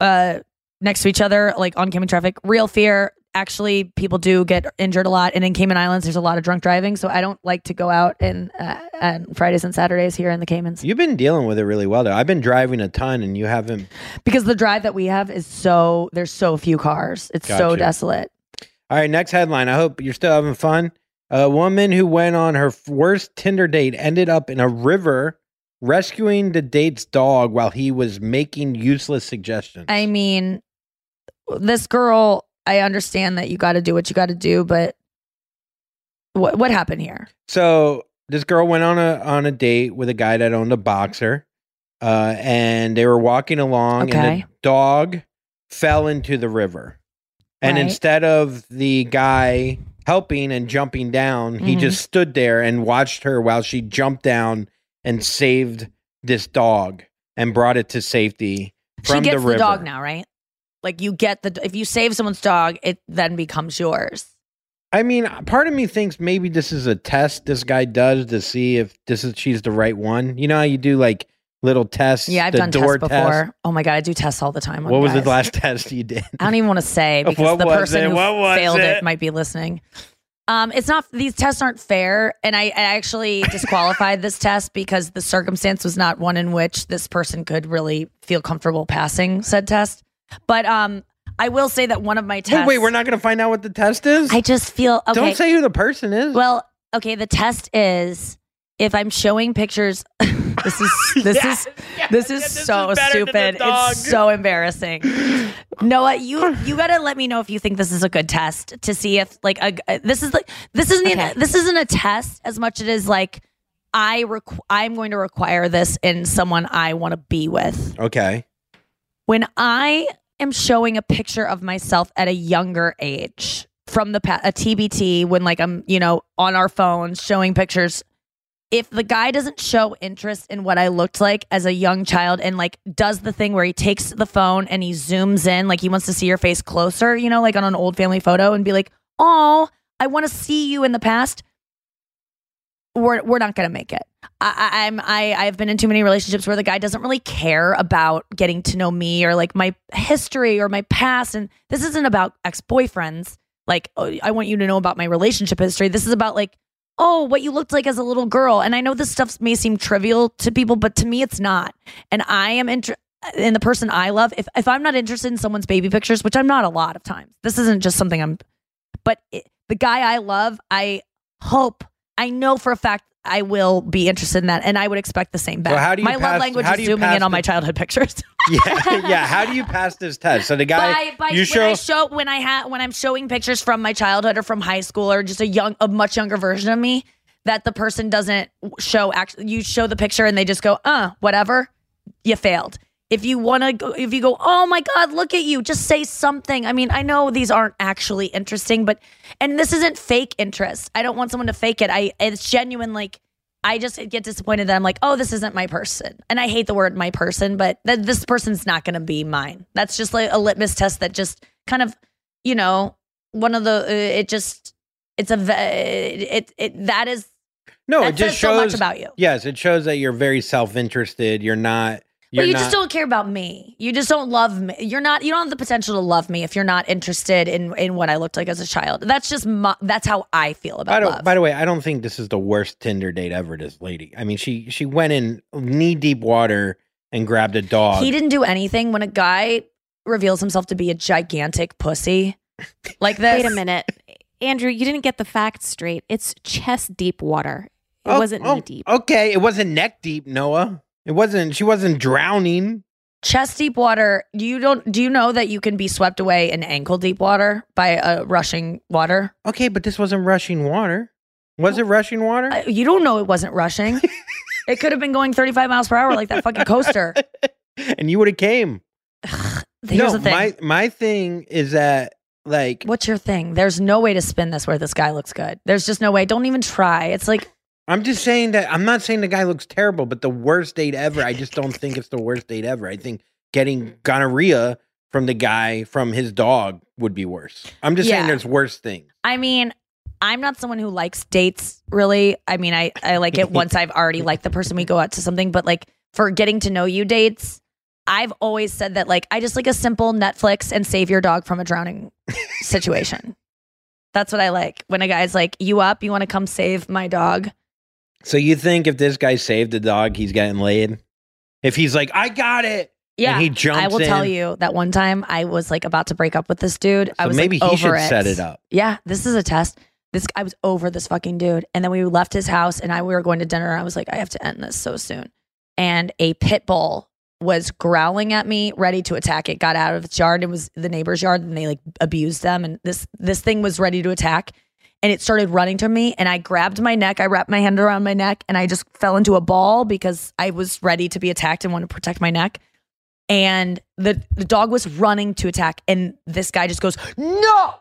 uh, next to each other, like oncoming traffic, real fear. Actually, people do get injured a lot, and in Cayman Islands, there's a lot of drunk driving. So I don't like to go out and uh, on Fridays and Saturdays here in the Caymans You've been dealing with it really well though. I've been driving a ton and you haven't because the drive that we have is so there's so few cars. It's so desolate. All right, next headline. I hope you're still having fun. A woman who went on her worst Tinder date ended up in a river rescuing the date's dog while he was making useless suggestions. I mean, this girl, I understand that you got to do what you got to do, but what what happened here? So this girl went on a on a date with a guy that owned a boxer, uh, and they were walking along, and Okay. the dog fell into the river. And Right. instead of the guy helping and jumping down, he Mhm. just stood there and watched her while she jumped down and saved this dog and brought it to safety from she gets the the, river. dog now, right? Like you get the if you save someone's dog, it then becomes yours. I mean, part of me thinks maybe this is a test this guy does to see if this is she's the right one. You know how you do like little tests. Yeah, I've done tests before. Oh my god, I do tests all the time. What was guys. the last test you did? I don't even want to say because What the person it? who failed it? it? might be listening. Um, it's not; these tests aren't fair, and I, I actually disqualified this test because the circumstance was not one in which this person could really feel comfortable passing said test. But um, I will say that one of my tests. Wait, wait, we're not going to find out what the test is. I just feel okay. Don't say who the person is. Well, okay, the test is if I'm showing pictures. this is this is this is so stupid. It's so embarrassing. Noah, you you gotta let me know if you think this is a good test to see if like a, a- this is like this isn't even- this isn't a test as much as it is like I requ- I'm going to require this in someone I want to be with okay. When I am showing a picture of myself at a younger age from the pa- a TBT when like I'm you know on our phones showing pictures if the guy doesn't show interest in what I looked like as a young child and like does the thing where he takes the phone and he zooms in like he wants to see your face closer you know like on an old family photo and be like oh I want to see you in the past we're we're not gonna make it. I, I'm I I've been in too many relationships where the guy doesn't really care about getting to know me or like my history or my past, and this isn't about ex boyfriends. Like oh, I want you to know about my relationship history. This is about like oh what you looked like as a little girl. And I know this stuff may seem trivial to people, but to me it's not. And I am interested in the person I love. If if I'm not interested in someone's baby pictures, which I'm not a lot of times, this isn't just something I'm. But it, the guy I love, I hope, I know for a fact I will be interested in that, and I would expect the same back. So how do you my pass- love language is zooming in on my childhood pictures. Yeah, yeah. How do you pass this test? So the guy by, by you when show I show when I ha- when I'm showing pictures from my childhood or from high school or just a young a much younger version of me that the person doesn't show actually you show the picture and they just go uh whatever you failed if you want to go if you go oh my god look at you just say something i mean i know these aren't actually interesting but and this isn't fake interest i don't want someone to fake it i it's genuine like I just get disappointed that I'm like, oh, this isn't my person. And I hate the word my person, but th- this person's not going to be mine. That's just like a litmus test that just kind of, you know, one of the, uh, it just, it's a, ve- it, it, that is, No, that it just shows so much about you. Yes, it shows that you're very self-interested. You're not But You're you not- just don't care about me. You just don't love me. You're not. You don't have the potential to love me if you're not interested in in what I looked like as a child. That's just my, that's how I feel By about the, love. by the way, I don't think this is the worst Tinder date ever. This lady. I mean, she she went in knee deep water and grabbed a dog. He didn't do anything when a guy reveals himself to be a gigantic pussy like this. Wait a minute. Andrew, you didn't get the facts straight. It's chest deep water. It Oh, wasn't oh, knee deep. Okay, it wasn't neck deep, Noah. It wasn't. She wasn't drowning. Chest deep water. You don't. Do you know that you can be swept away in ankle deep water by a rushing water? Okay, but this wasn't rushing water. Was it rushing water? Uh, you don't know it wasn't rushing. it could have been going 35 miles per hour like that fucking coaster. and you would have came. Here's no, the thing. my my thing is that like What's your thing? There's no way to spin this where this guy looks good. There's just no way. Don't even try. It's like I'm just saying that I'm not saying the guy looks terrible, but the worst date ever. I just don't think it's the worst date ever. I think getting gonorrhea from the guy from his dog would be worse. I'm just saying there's worse things. I mean, I'm not someone who likes dates really. I mean, I, I like it once I've already liked the person we go out to something, but like for getting to know you dates, I've always said that like I just like a simple Netflix and save your dog from a drowning situation. That's what I like. When a guy's like, "You up? You want to come save my dog?" So you think if this guy saved the dog, he's getting laid? If he's like, I got it. Yeah, And he jumps I will tell you that one time I was like about to break up with this dude. I So was maybe like, he over should set it up. Yeah, this is a test. This I was over this fucking dude, and then we left his house, and I we were going to dinner. And I was like, I have to end this so soon. And a pit bull was growling at me, ready to attack. It got out of its yard. It was the neighbor's yard, and they like abused them. And this this thing was ready to attack, and it started running to me. And I grabbed my neck. I wrapped my hand around my neck, and I just fell into a ball because I was ready to be attacked and wanted to protect my neck and the the dog was running to attack and this guy just goes no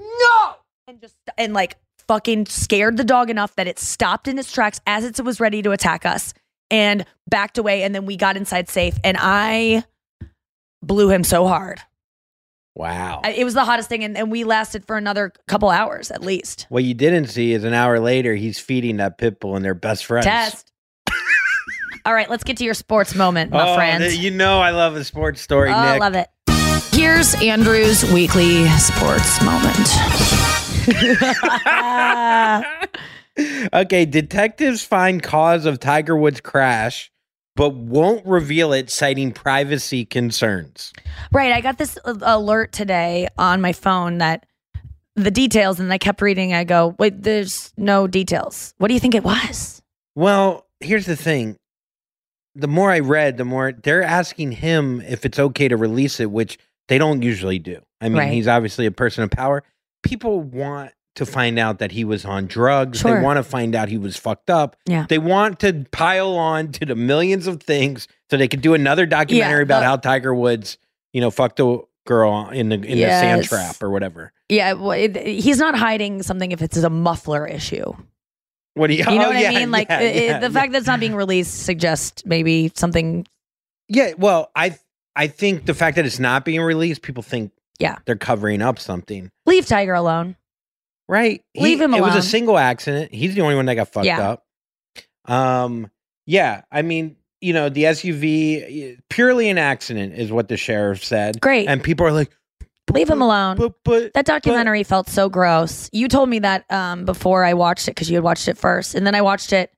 no and just and like fucking scared the dog enough that it stopped in its tracks as it was ready to attack us and backed away and then we got inside safe and i blew him so hard Wow. It was the hottest thing and, and we lasted for another couple hours at least. What you didn't see is an hour later, he's feeding that pit bull and they're best friends. test. All right let's get to your sports moment my oh, friend. th- you know I love a sports story, oh, I love it. Here's andrew's weekly sports moment. Okay, detectives find cause of Tiger Woods crash, but won't reveal it, citing privacy concerns. Right. I got this uh, alert today on my phone that the details, and I kept reading. I go, wait, there's no details. What do you think it was? Well, here's the thing. The more I read, the more they're asking him if it's okay to release it, which they don't usually do. I mean, Right. he's obviously a person of power. People want to find out that he was on drugs. Sure. They want to find out he was fucked up. Yeah. They want to pile on to the millions of things so they could do another documentary about the- how Tiger Woods, you know, fucked a girl in the in the sand trap or whatever. Yeah. Well, it, he's not hiding something if it's a muffler issue. What do you? You know oh, what yeah, I mean? Like yeah, it- yeah, the yeah. fact that it's not being released suggests maybe something. Yeah, well, I I think the fact that it's not being released, people think Yeah. they're covering up something. Leave Tiger alone. Right. Leave him alone. It was a single accident. He's the only one that got fucked Yeah. up. Um yeah, I mean, you know, the SUV purely an accident is what the sheriff said. Great. And people are like Leave him alone. But, but that documentary felt so gross. You told me that um, before I watched it because you had watched it first, and then I watched it,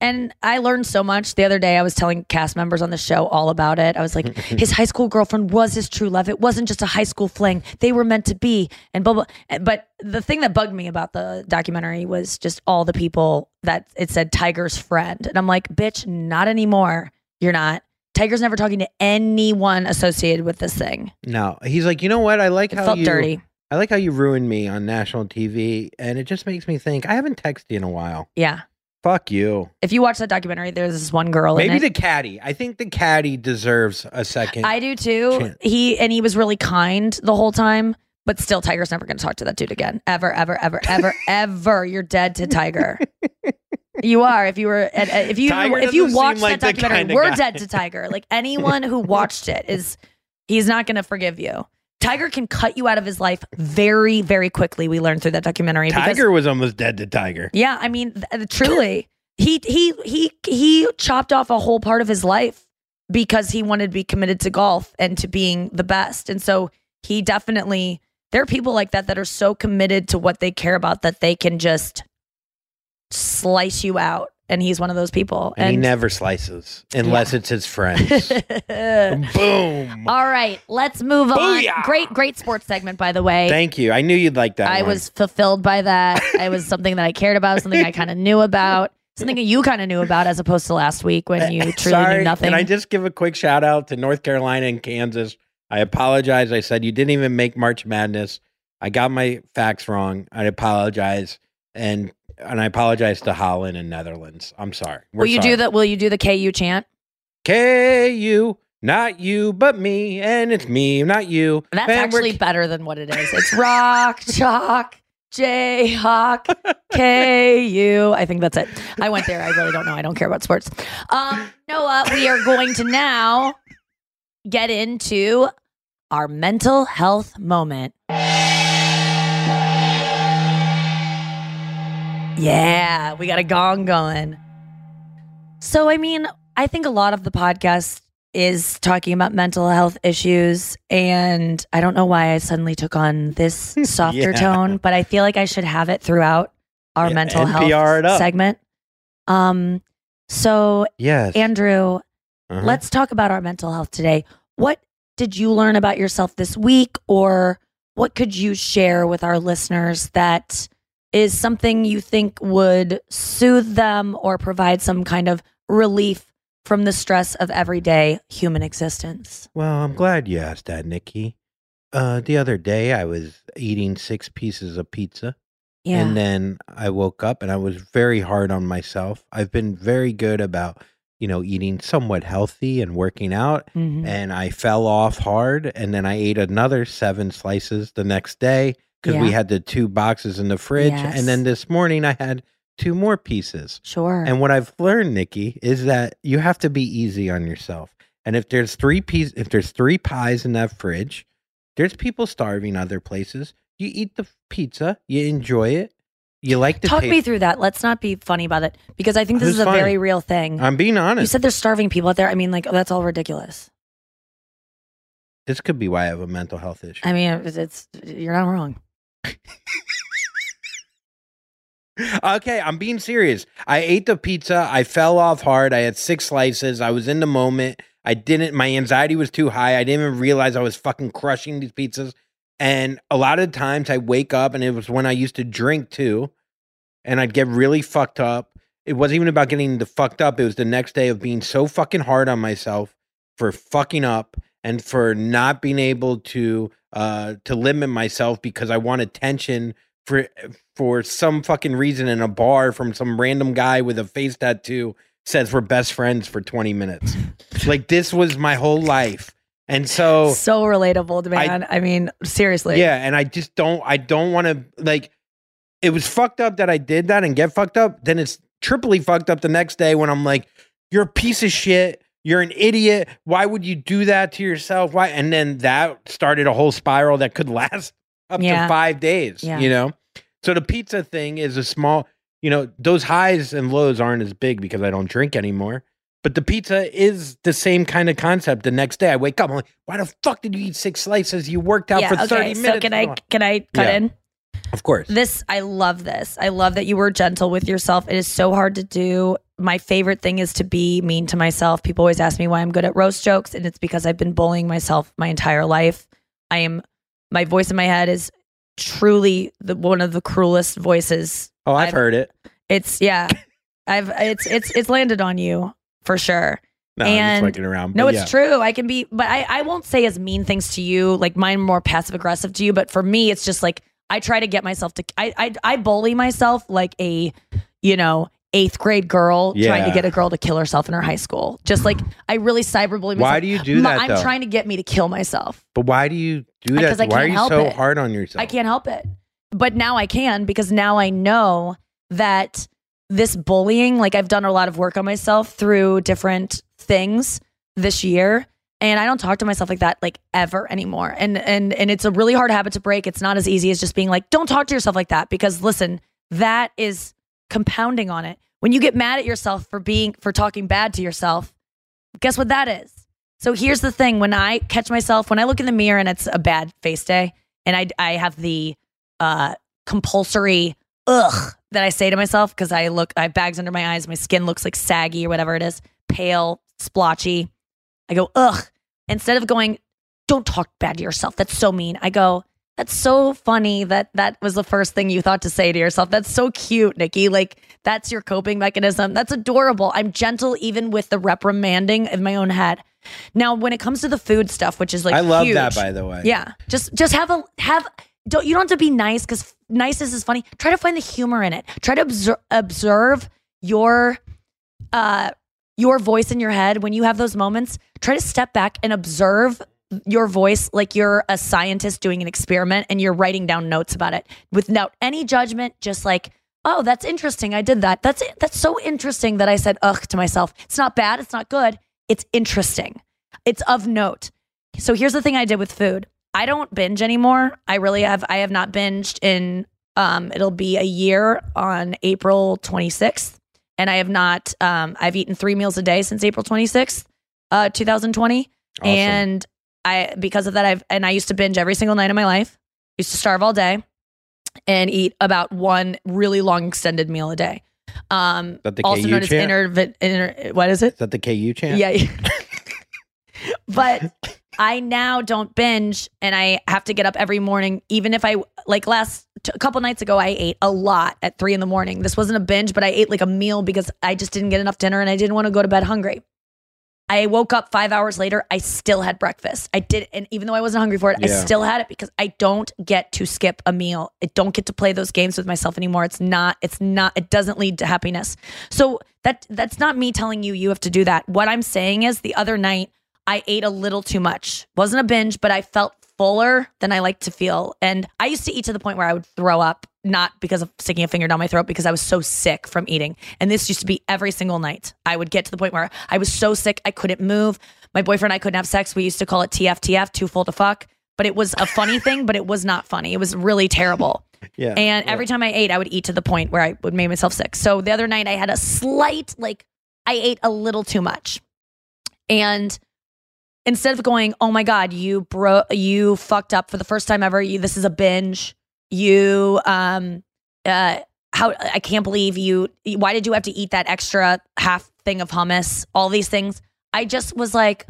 and I learned so much. The other day, I was telling cast members on the show all about it. I was like, his high school girlfriend was his true love. It wasn't just a high school fling; they were meant to be. And blah blah. But the thing that bugged me about the documentary was just all the people that it said Tiger's friend, and I'm like, bitch, not anymore. You're not. Tiger's never talking to anyone associated with this thing. No. He's like, you know what? I like It how felt you dirty. I like how you ruined me on national TV, and it just makes me think I haven't texted you in a while. Yeah. Fuck you. If you watch that documentary, there's this one girl in Maybe the caddy. I think the caddy deserves a second. I do too. chance. He and he was really kind the whole time, but still, Tiger's never going to talk to that dude again, ever, ever, ever, ever, ever. You're dead to Tiger. You are. If you were, at- uh, if you Tiger if you watched like that documentary, we're guy. dead to Tiger. Like anyone who watched it is, he's not going to forgive you. Tiger can cut you out of his life very, very quickly. We learned through that documentary. because- Tiger was almost dead to Tiger. yeah, I mean, th- truly, he he he he chopped off a whole part of his life because he wanted to be committed to golf and to being the best. And so he definitely, there are people like that that are so committed to what they care about that they can just slice you out. And he's one of those people. And, he never slices unless it's his friends. Boom. All right, let's move on. Great, great sports segment, by the way. Thank you. I knew you'd like that. I one. was fulfilled by that. it was something that I cared about, something I kind of knew about, something that you kind of knew about, as opposed to last week when you truly Sorry, knew nothing. Can I just give a quick shout out to North Carolina and Kansas? I apologize. I said you didn't even make March Madness. I got my facts wrong. I apologize. And and I apologize to Holland and Netherlands. I'm sorry. We're will you sorry. do the Will you do the KU chant? KU, not you, but me, and it's me, not you. That's And actually better than what it is. It's rock, chalk, Jayhawk, KU. I think that's it. I went there. I really don't know. I don't care about sports. Um, Noah, we are going to now get into our mental health moment. Yeah, we got a gong going. So, I mean, I think a lot of the podcast is talking about mental health issues. And I don't know why I suddenly took on this softer Yeah. tone, but I feel like I should have it throughout our Yeah, mental NPR health segment. Um, so, Yes. Andrew, Uh-huh. let's talk about our mental health today. What did you learn about yourself this week, or what could you share with our listeners that is something you think would soothe them or provide some kind of relief from the stress of everyday human existence? Well, I'm glad you asked that, Nikki. Uh, the other day, I was eating six pieces of pizza. Yeah. And then I woke up and I was very hard on myself. I've been very good about, you know, eating somewhat healthy and working out. Mhm. And I fell off hard. And then I ate another seven slices the next day because we had the two boxes in the fridge. Yes. And then this morning, I had two more pieces. Sure. And what I've learned, Nikki, is that you have to be easy on yourself. And if there's three piece, if there's three pies in that fridge, there's people starving other places. You eat the pizza, you enjoy it, you like the Talk taste. me through that. Let's not be funny about it because I think this is a very real thing. I'm being honest. you said there's starving people out there. I mean, like, oh, that's all ridiculous. this could be why I have a mental health issue. I mean, it's, it's you're not wrong. Okay, I'm being serious. I ate the pizza. I fell off hard. I had six slices. I was in the moment. I didn't, my anxiety was too high. I didn't even realize I was fucking crushing these pizzas. And a lot of times I wake up and it was when I used to drink too. And I'd get really fucked up. It wasn't even about getting the fucked up. It was the next day of being so fucking hard on myself for fucking up and for not being able to uh to limit myself because I want attention for for some fucking reason in a bar from some random guy with a face tattoo says we're best friends for 20 minutes. like this was my whole life. And so so relatable, man. I, mean, seriously. yeah, and I just don't I don't want to like it was fucked up that I did that and get fucked up. Then it's triply fucked up the next day when I'm like, you're a piece of shit. You're an idiot. Why would you do that to yourself? Why? And then that started a whole spiral that could last up Yeah. to five days, Yeah. you know? So the pizza thing is a small, you know, those highs and lows aren't as big because I don't drink anymore. But the pizza is the same kind of concept. The next day I wake up, I'm like, why the fuck did you eat six slices? You worked out Yeah, for okay. 30 minutes. So can I can I cut Yeah. in? Of course. This I love this. I love that you were gentle with yourself. It is so hard to do. My favorite thing is to be mean to myself. People always ask me why I'm good at roast jokes, and it's because I've been bullying myself my entire life. I am my voice in my head is truly the one of the cruelest voices. Oh, I've heard it. It's yeah. I've it's it's it's landed on you for sure. No, I'm just and around, No, it's yeah. true. I can be, but I, I won't say as mean things to you. Like mine more passive aggressive to you. But for me, it's just like I try to get myself to. I I, I bully myself like a, you know, eighth grade girl trying to get a girl to kill herself in her high school. Just like I really cyberbully myself. Why do you do that, I'm trying to get me to kill myself. But why do you do that? Because I why are you help so it. hard on yourself? I can't help it. But now I can because now I know that this bullying, like I've done a lot of work on myself through different things this year. And I don't talk to myself like that like ever anymore. And and and it's a really hard habit to break. It's not as easy as just being like, don't talk to yourself like that. Because listen, that is compounding on it. When you get mad at yourself for being for talking bad to yourself, Guess what that is? So here's the thing: when I catch myself, when I look in the mirror and it's a bad face day, and I I have the uh, compulsory ugh that I say to myself because I look, I have bags under my eyes, my skin looks like saggy or whatever it is, pale, splotchy. I go ugh instead of going, don't talk bad to yourself. That's so mean. I go, that's so funny that that was the first thing you thought to say to yourself. That's so cute, Nikki. Like that's your coping mechanism. That's adorable. I'm gentle even with the reprimanding in my own head. Now, when it comes to the food stuff, which is like I love huge, that, by the way. Yeah, just just have a have. Don't you don't have to be nice because niceness is funny. Try to find the humor in it. Try to observe, observe your uh your voice in your head when you have those moments. Try to step back and observe your voice like you're a scientist doing an experiment and you're writing down notes about it without any judgment. Just like, oh, that's interesting. I did that. That's it. That's so interesting that I said ugh to myself. It's not bad. It's not good. It's interesting. It's of note. So here's the thing I did with food. I don't binge anymore. I really have I have not binged in um it'll be a year on April 26th and I have not um I've eaten 3 meals a day since April 26th, uh 2020 and I because of that I've and I used to binge every single night of my life. Used to starve all day and eat about one really long extended meal a day. Um that the also KU known as chant? inter, inter what is it? Is that the KU chant? Yeah. but I now don't binge and I have to get up every morning, even if I like last t- a couple nights ago, I ate a lot at three in the morning. This wasn't a binge, but I ate like a meal because I just didn't get enough dinner and I didn't want to go to bed hungry. I woke up five hours later. I still had breakfast. I did, and even though I wasn't hungry for it, I still had it because I don't get to skip a meal. I don't get to play those games with myself anymore. It's not. It's not. It doesn't lead to happiness. So that that's not me telling you you have to do that. What I'm saying is, the other night I ate a little too much. wasn't a binge, but I felt fuller than I like to feel. And I used to eat to the point where I would throw up, not because of sticking a finger down my throat, because I was so sick from eating. And this used to be every single night. I would get to the point where I was so sick I couldn't move. My boyfriend and I couldn't have sex. We used to call it TFTF, too full to fuck. But it was a funny thing, but it was not funny. It was really terrible. Yeah. And every time I ate, I would eat to the point where I would make myself sick. So the other night I had a slight, like, I ate a little too much. And instead of going, oh my God, you bro, you fucked up for the first time ever. You, this is a binge. You, um, uh, how I can't believe you. Why did you have to eat that extra half thing of hummus? All these things. I just was like,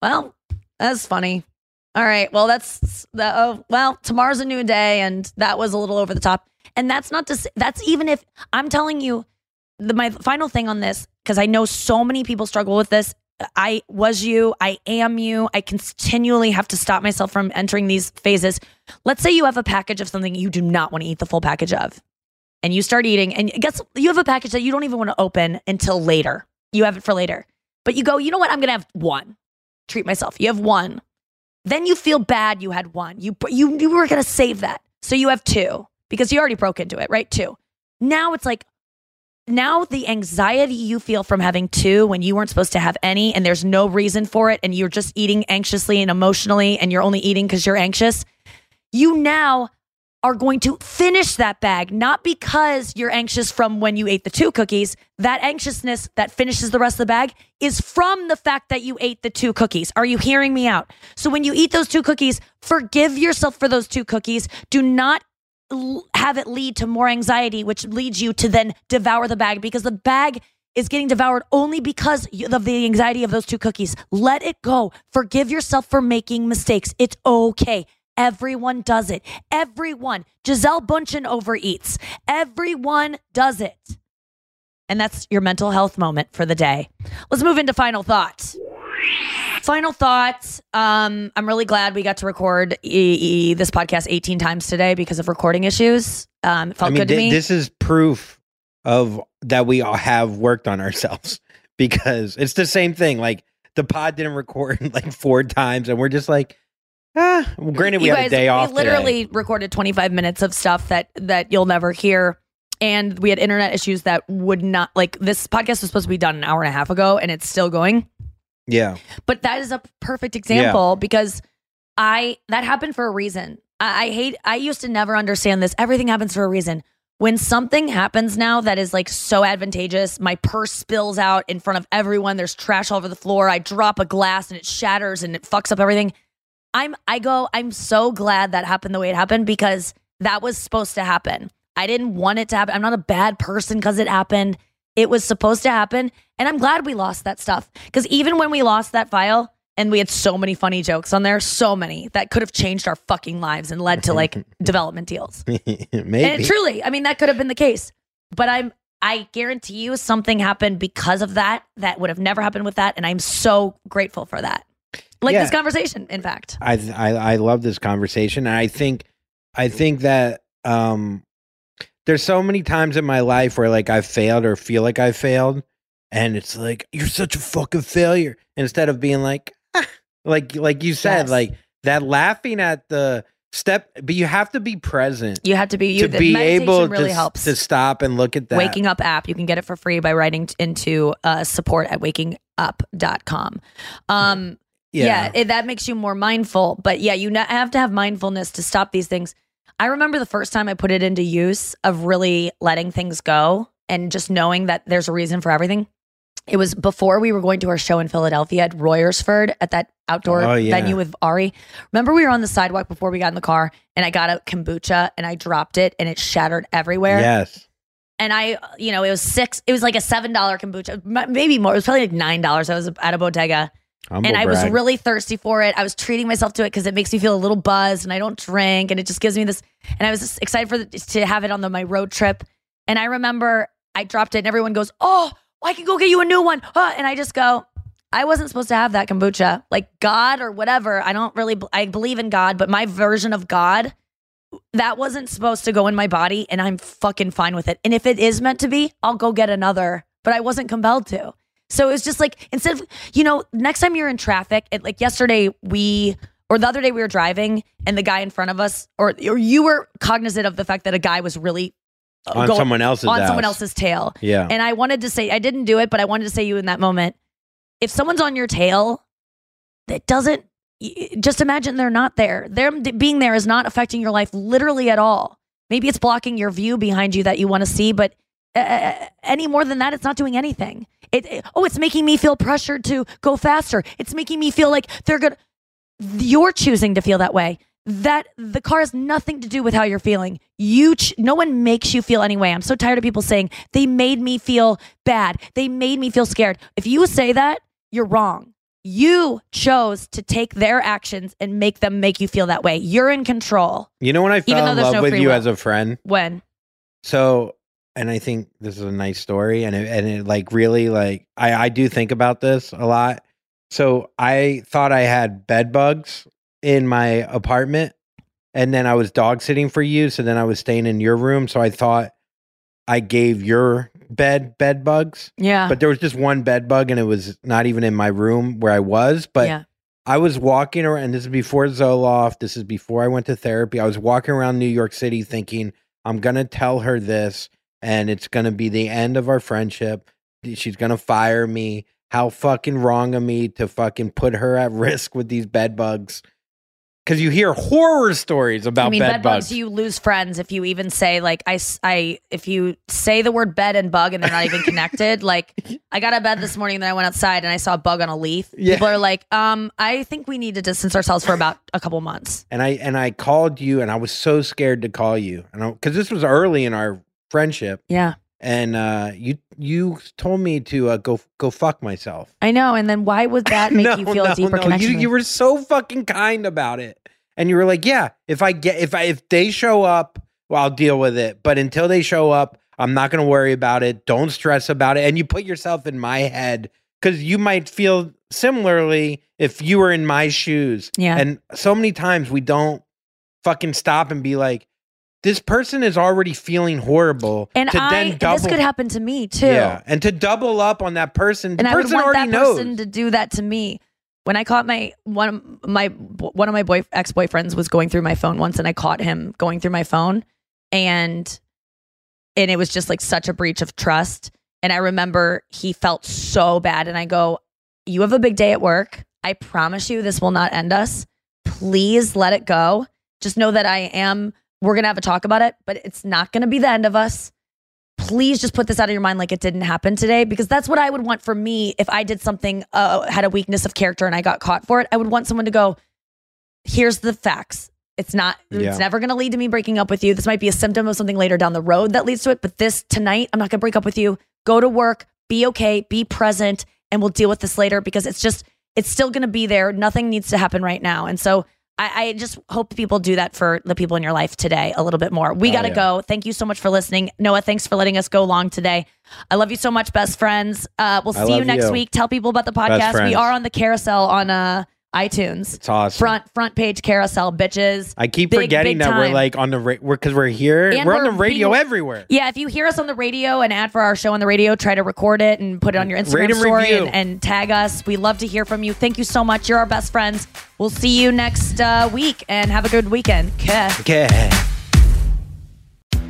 well, that's funny. All right. Well, that's the, oh, well, tomorrow's a new day. And that was a little over the top. And that's not to say, that's even if I'm telling you the, my final thing on this, because I know so many people struggle with this. I was you, I am you. I continually have to stop myself from entering these phases. Let's say you have a package of something you do not want to eat the full package of, and you start eating, and guess you have a package that you don't even want to open until later. You have it for later, but you go, you know what? I'm gonna have one. Treat myself. You have one. Then you feel bad you had one. You you you were gonna save that, so you have two because you already broke into it, right? Two. Now it's like now the anxiety you feel from having two when you weren't supposed to have any and there's no reason for it and you're just eating anxiously and emotionally and you're only eating because you're anxious you now are going to finish that bag not because you're anxious from when you ate the two cookies. That anxiousness that finishes the rest of the bag is from the fact that you ate the two cookies. Are you hearing me out? So when you eat those two cookies forgive yourself for those two cookies. Do not have it lead to more anxiety, which leads you to then devour the bag because the bag is getting devoured only because of the anxiety of those two cookies. Let it go. Forgive yourself for making mistakes. It's okay. Everyone does it. Everyone. Gisele Bündchen overeats. Everyone does it. And that's your mental health moment for the day. Let's move into final thoughts. Final thoughts. Um, I'm really glad we got to record e- e- this podcast 18 times today because of recording issues. Um, it felt I mean, good to me. this is proof of that we all have worked on ourselves because it's the same thing. Like the pod didn't record like four times, and we're just like, ah. Well, granted, we you had guys, a day off. We literally recorded 25 minutes of stuff that that you'll never hear. And we had internet issues that would not like this podcast was supposed to be done an hour and a half ago, and it's still going. Yeah, But that is a perfect example because I that happened for a reason. I, I hate I used to never understand this. Everything happens for a reason. when something happens now that is like so advantageous, my purse spills out in front of everyone. There's trash all over the floor. I drop a glass and it shatters and it fucks up everything. I'm I go, I'm so glad that happened the way it happened because that was supposed to happen. I didn't want it to happen. I'm not a bad person because it happened. It was supposed to happen. And I'm glad we lost that stuff. Because even when we lost that file, and we had so many funny jokes on there, so many that could have changed our fucking lives and led to like development deals. Maybe. And truly, I mean, that could have been the case. But I'm I guarantee you something happened because of that that would have never happened with that. And I'm so grateful for that. Like Yeah. this conversation, in fact. I, I I love this conversation, and I think I think that um, there's so many times in my life where like I've failed or feel like I've failed, and it's like you're such a fucking failure instead of being like "Ah," like like you said Yes. like that laughing at the step, but you have to be present. You have to be you to be able really to, helps. to stop and look at that. Waking Up app. You can get it for free by writing into uh, support at wakingup.com. Um, Yeah. yeah, it, that makes you more mindful. But yeah, you have to have mindfulness to stop these things. I remember the first time I put it into use of really letting things go and just knowing that there's a reason for everything. It was before we were going to our show in Philadelphia at Royersford at that outdoor Oh, yeah. venue with Ari. Remember, we were on the sidewalk before we got in the car, and I got a kombucha and I dropped it, and it shattered everywhere Yes. and I, you know, it was six. It was like a seven dollar kombucha, maybe more. It was probably like nine dollars. I was at a bodega, Humble and I was really thirsty for it. I was treating myself to it because it makes me feel a little buzzed, and I don't drink, and it just gives me this. And I was just excited for the, to have it on the, my road trip. And I remember I dropped it, and everyone goes, "Oh, I can go get you a new one." Huh? And I just go, I wasn't supposed to have that kombucha. Like God or whatever. I don't really. I believe in God, but my version of God that wasn't supposed to go in my body and I'm fucking fine with it. And if it is meant to be, I'll go get another, but I wasn't compelled to. So it was just like instead of, you know, next time you're in traffic, it, like yesterday we or the other day we were driving and the guy in front of us or or you were cognizant of the fact that a guy was really uh, On someone else's on someone else's tail. Yeah. And I wanted to say I didn't do it, but I wanted to say you in that moment. If someone's on your tail, that doesn't just imagine they're not there. Them being there is not affecting your life literally at all. Maybe it's blocking your view behind you that you want to see, but uh, any more than that, it's not doing anything. It, it- oh, it's making me feel pressured to go faster. It's making me feel like they're good. You're choosing to feel that way. That the car has nothing to do with how you're feeling. You, ch- no one makes you feel anyway. I'm so tired of people saying they made me feel bad. They made me feel scared. If you say that, you're wrong. You chose to take their actions and make them make you feel that way. You're in control. You know when I fell in love no with you will. as a friend? When? So, and I think this is a nice story, and it, and it like really like I I do think about this a lot. So I thought I had bed bugs in my apartment, and then I was dog sitting for you. So then I was staying in your room. So I thought I gave your bed bed bugs. Yeah. But there was just one bed bug, and it was not even in my room where I was. But Yeah. I was walking around, and this is before Zoloft. This is before I went to therapy. I was walking around New York City thinking, I'm going to tell her this, and it's going to be the end of our friendship. She's going to fire me. How fucking wrong of me to fucking put her at risk with these bed bugs. Because you hear horror stories about I mean, bed, bed, bugs. bugs. You lose friends if you even say like I, I If you say the word bed and bug and they're not even connected. like I got out of bed this morning, and then I went outside and I saw a bug on a leaf. Yeah. People are like, um, I think we need to distance ourselves for about a couple months. and I and I called you, and I was so scared to call you, and because this was early in our friendship, Yeah, and uh, you you told me to uh, go go fuck myself. I know. And then why would that make you feel a deeper connection? You, with- you were so fucking kind about it, and you were like, "Yeah, if I get if I if they show up, well, I'll deal with it. But until they show up, I'm not going to worry about it. Don't stress about it." And you put yourself in my head because you might feel similarly if you were in my shoes. Yeah. And so many times we don't fucking stop and be like, "This person is already feeling horrible," and to I, then double. this could happen to me too. Yeah, and to double up on that person, the and I would want already that knows. person to do that to me. When I caught my one of my one of my boy ex boyfriends was going through my phone once, and I caught him going through my phone, and and it was just like such a breach of trust. And I remember he felt so bad, and I go, "You have a big day at work. I promise you, this will not end us. Please let it go. Just know that I am we're going to have a talk about it, but it's not going to be the end of us. Please just put this out of your mind like it didn't happen today because that's what I would want for me if I did something, uh, had a weakness of character and I got caught for it. I would want someone to go, here's the facts. It's not, Yeah. it's never going to lead to me breaking up with you. This might be a symptom of something later down the road that leads to it. But this tonight, I'm not going to break up with you. Go to work, be okay, be present, and we'll deal with this later because it's just, it's still going to be there. Nothing needs to happen right now. And so I, I just hope people do that for the people in your life today a little bit more. We Oh, got to yeah. go. Thank you so much for listening. Noah, thanks for letting us go long today. I love you so much, best friends. Uh, we'll I see you next you. week. Tell people about the podcast. We are on the carousel on uh, iTunes. It's awesome. Front front page carousel, bitches. I keep Big, forgetting big that we're like on the ra- we're because we're here. And we're, on we're the radio being- everywhere. Yeah, if you hear us on the radio and ad for our show on the radio, try to record it and put it on your Instagram and story and, and tag us. We love to hear from you. Thank you so much. You're our best friends. We'll see you next uh, week and have a good weekend. Okay. Okay.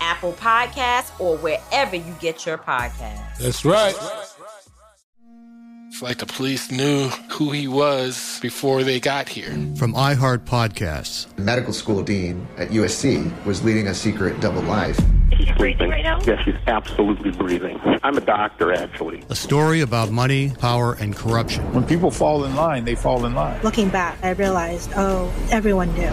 Apple Podcasts, or wherever you get your podcasts. That's right. It's like the police knew who he was before they got here. From iHeart Podcasts. the medical school dean at USC was leading a secret double life. He's breathing right now? Yes, he's absolutely breathing. I'm a doctor, actually. A story about money, power, and corruption. When people fall in line, they fall in line. Looking back, I realized, oh, everyone knew.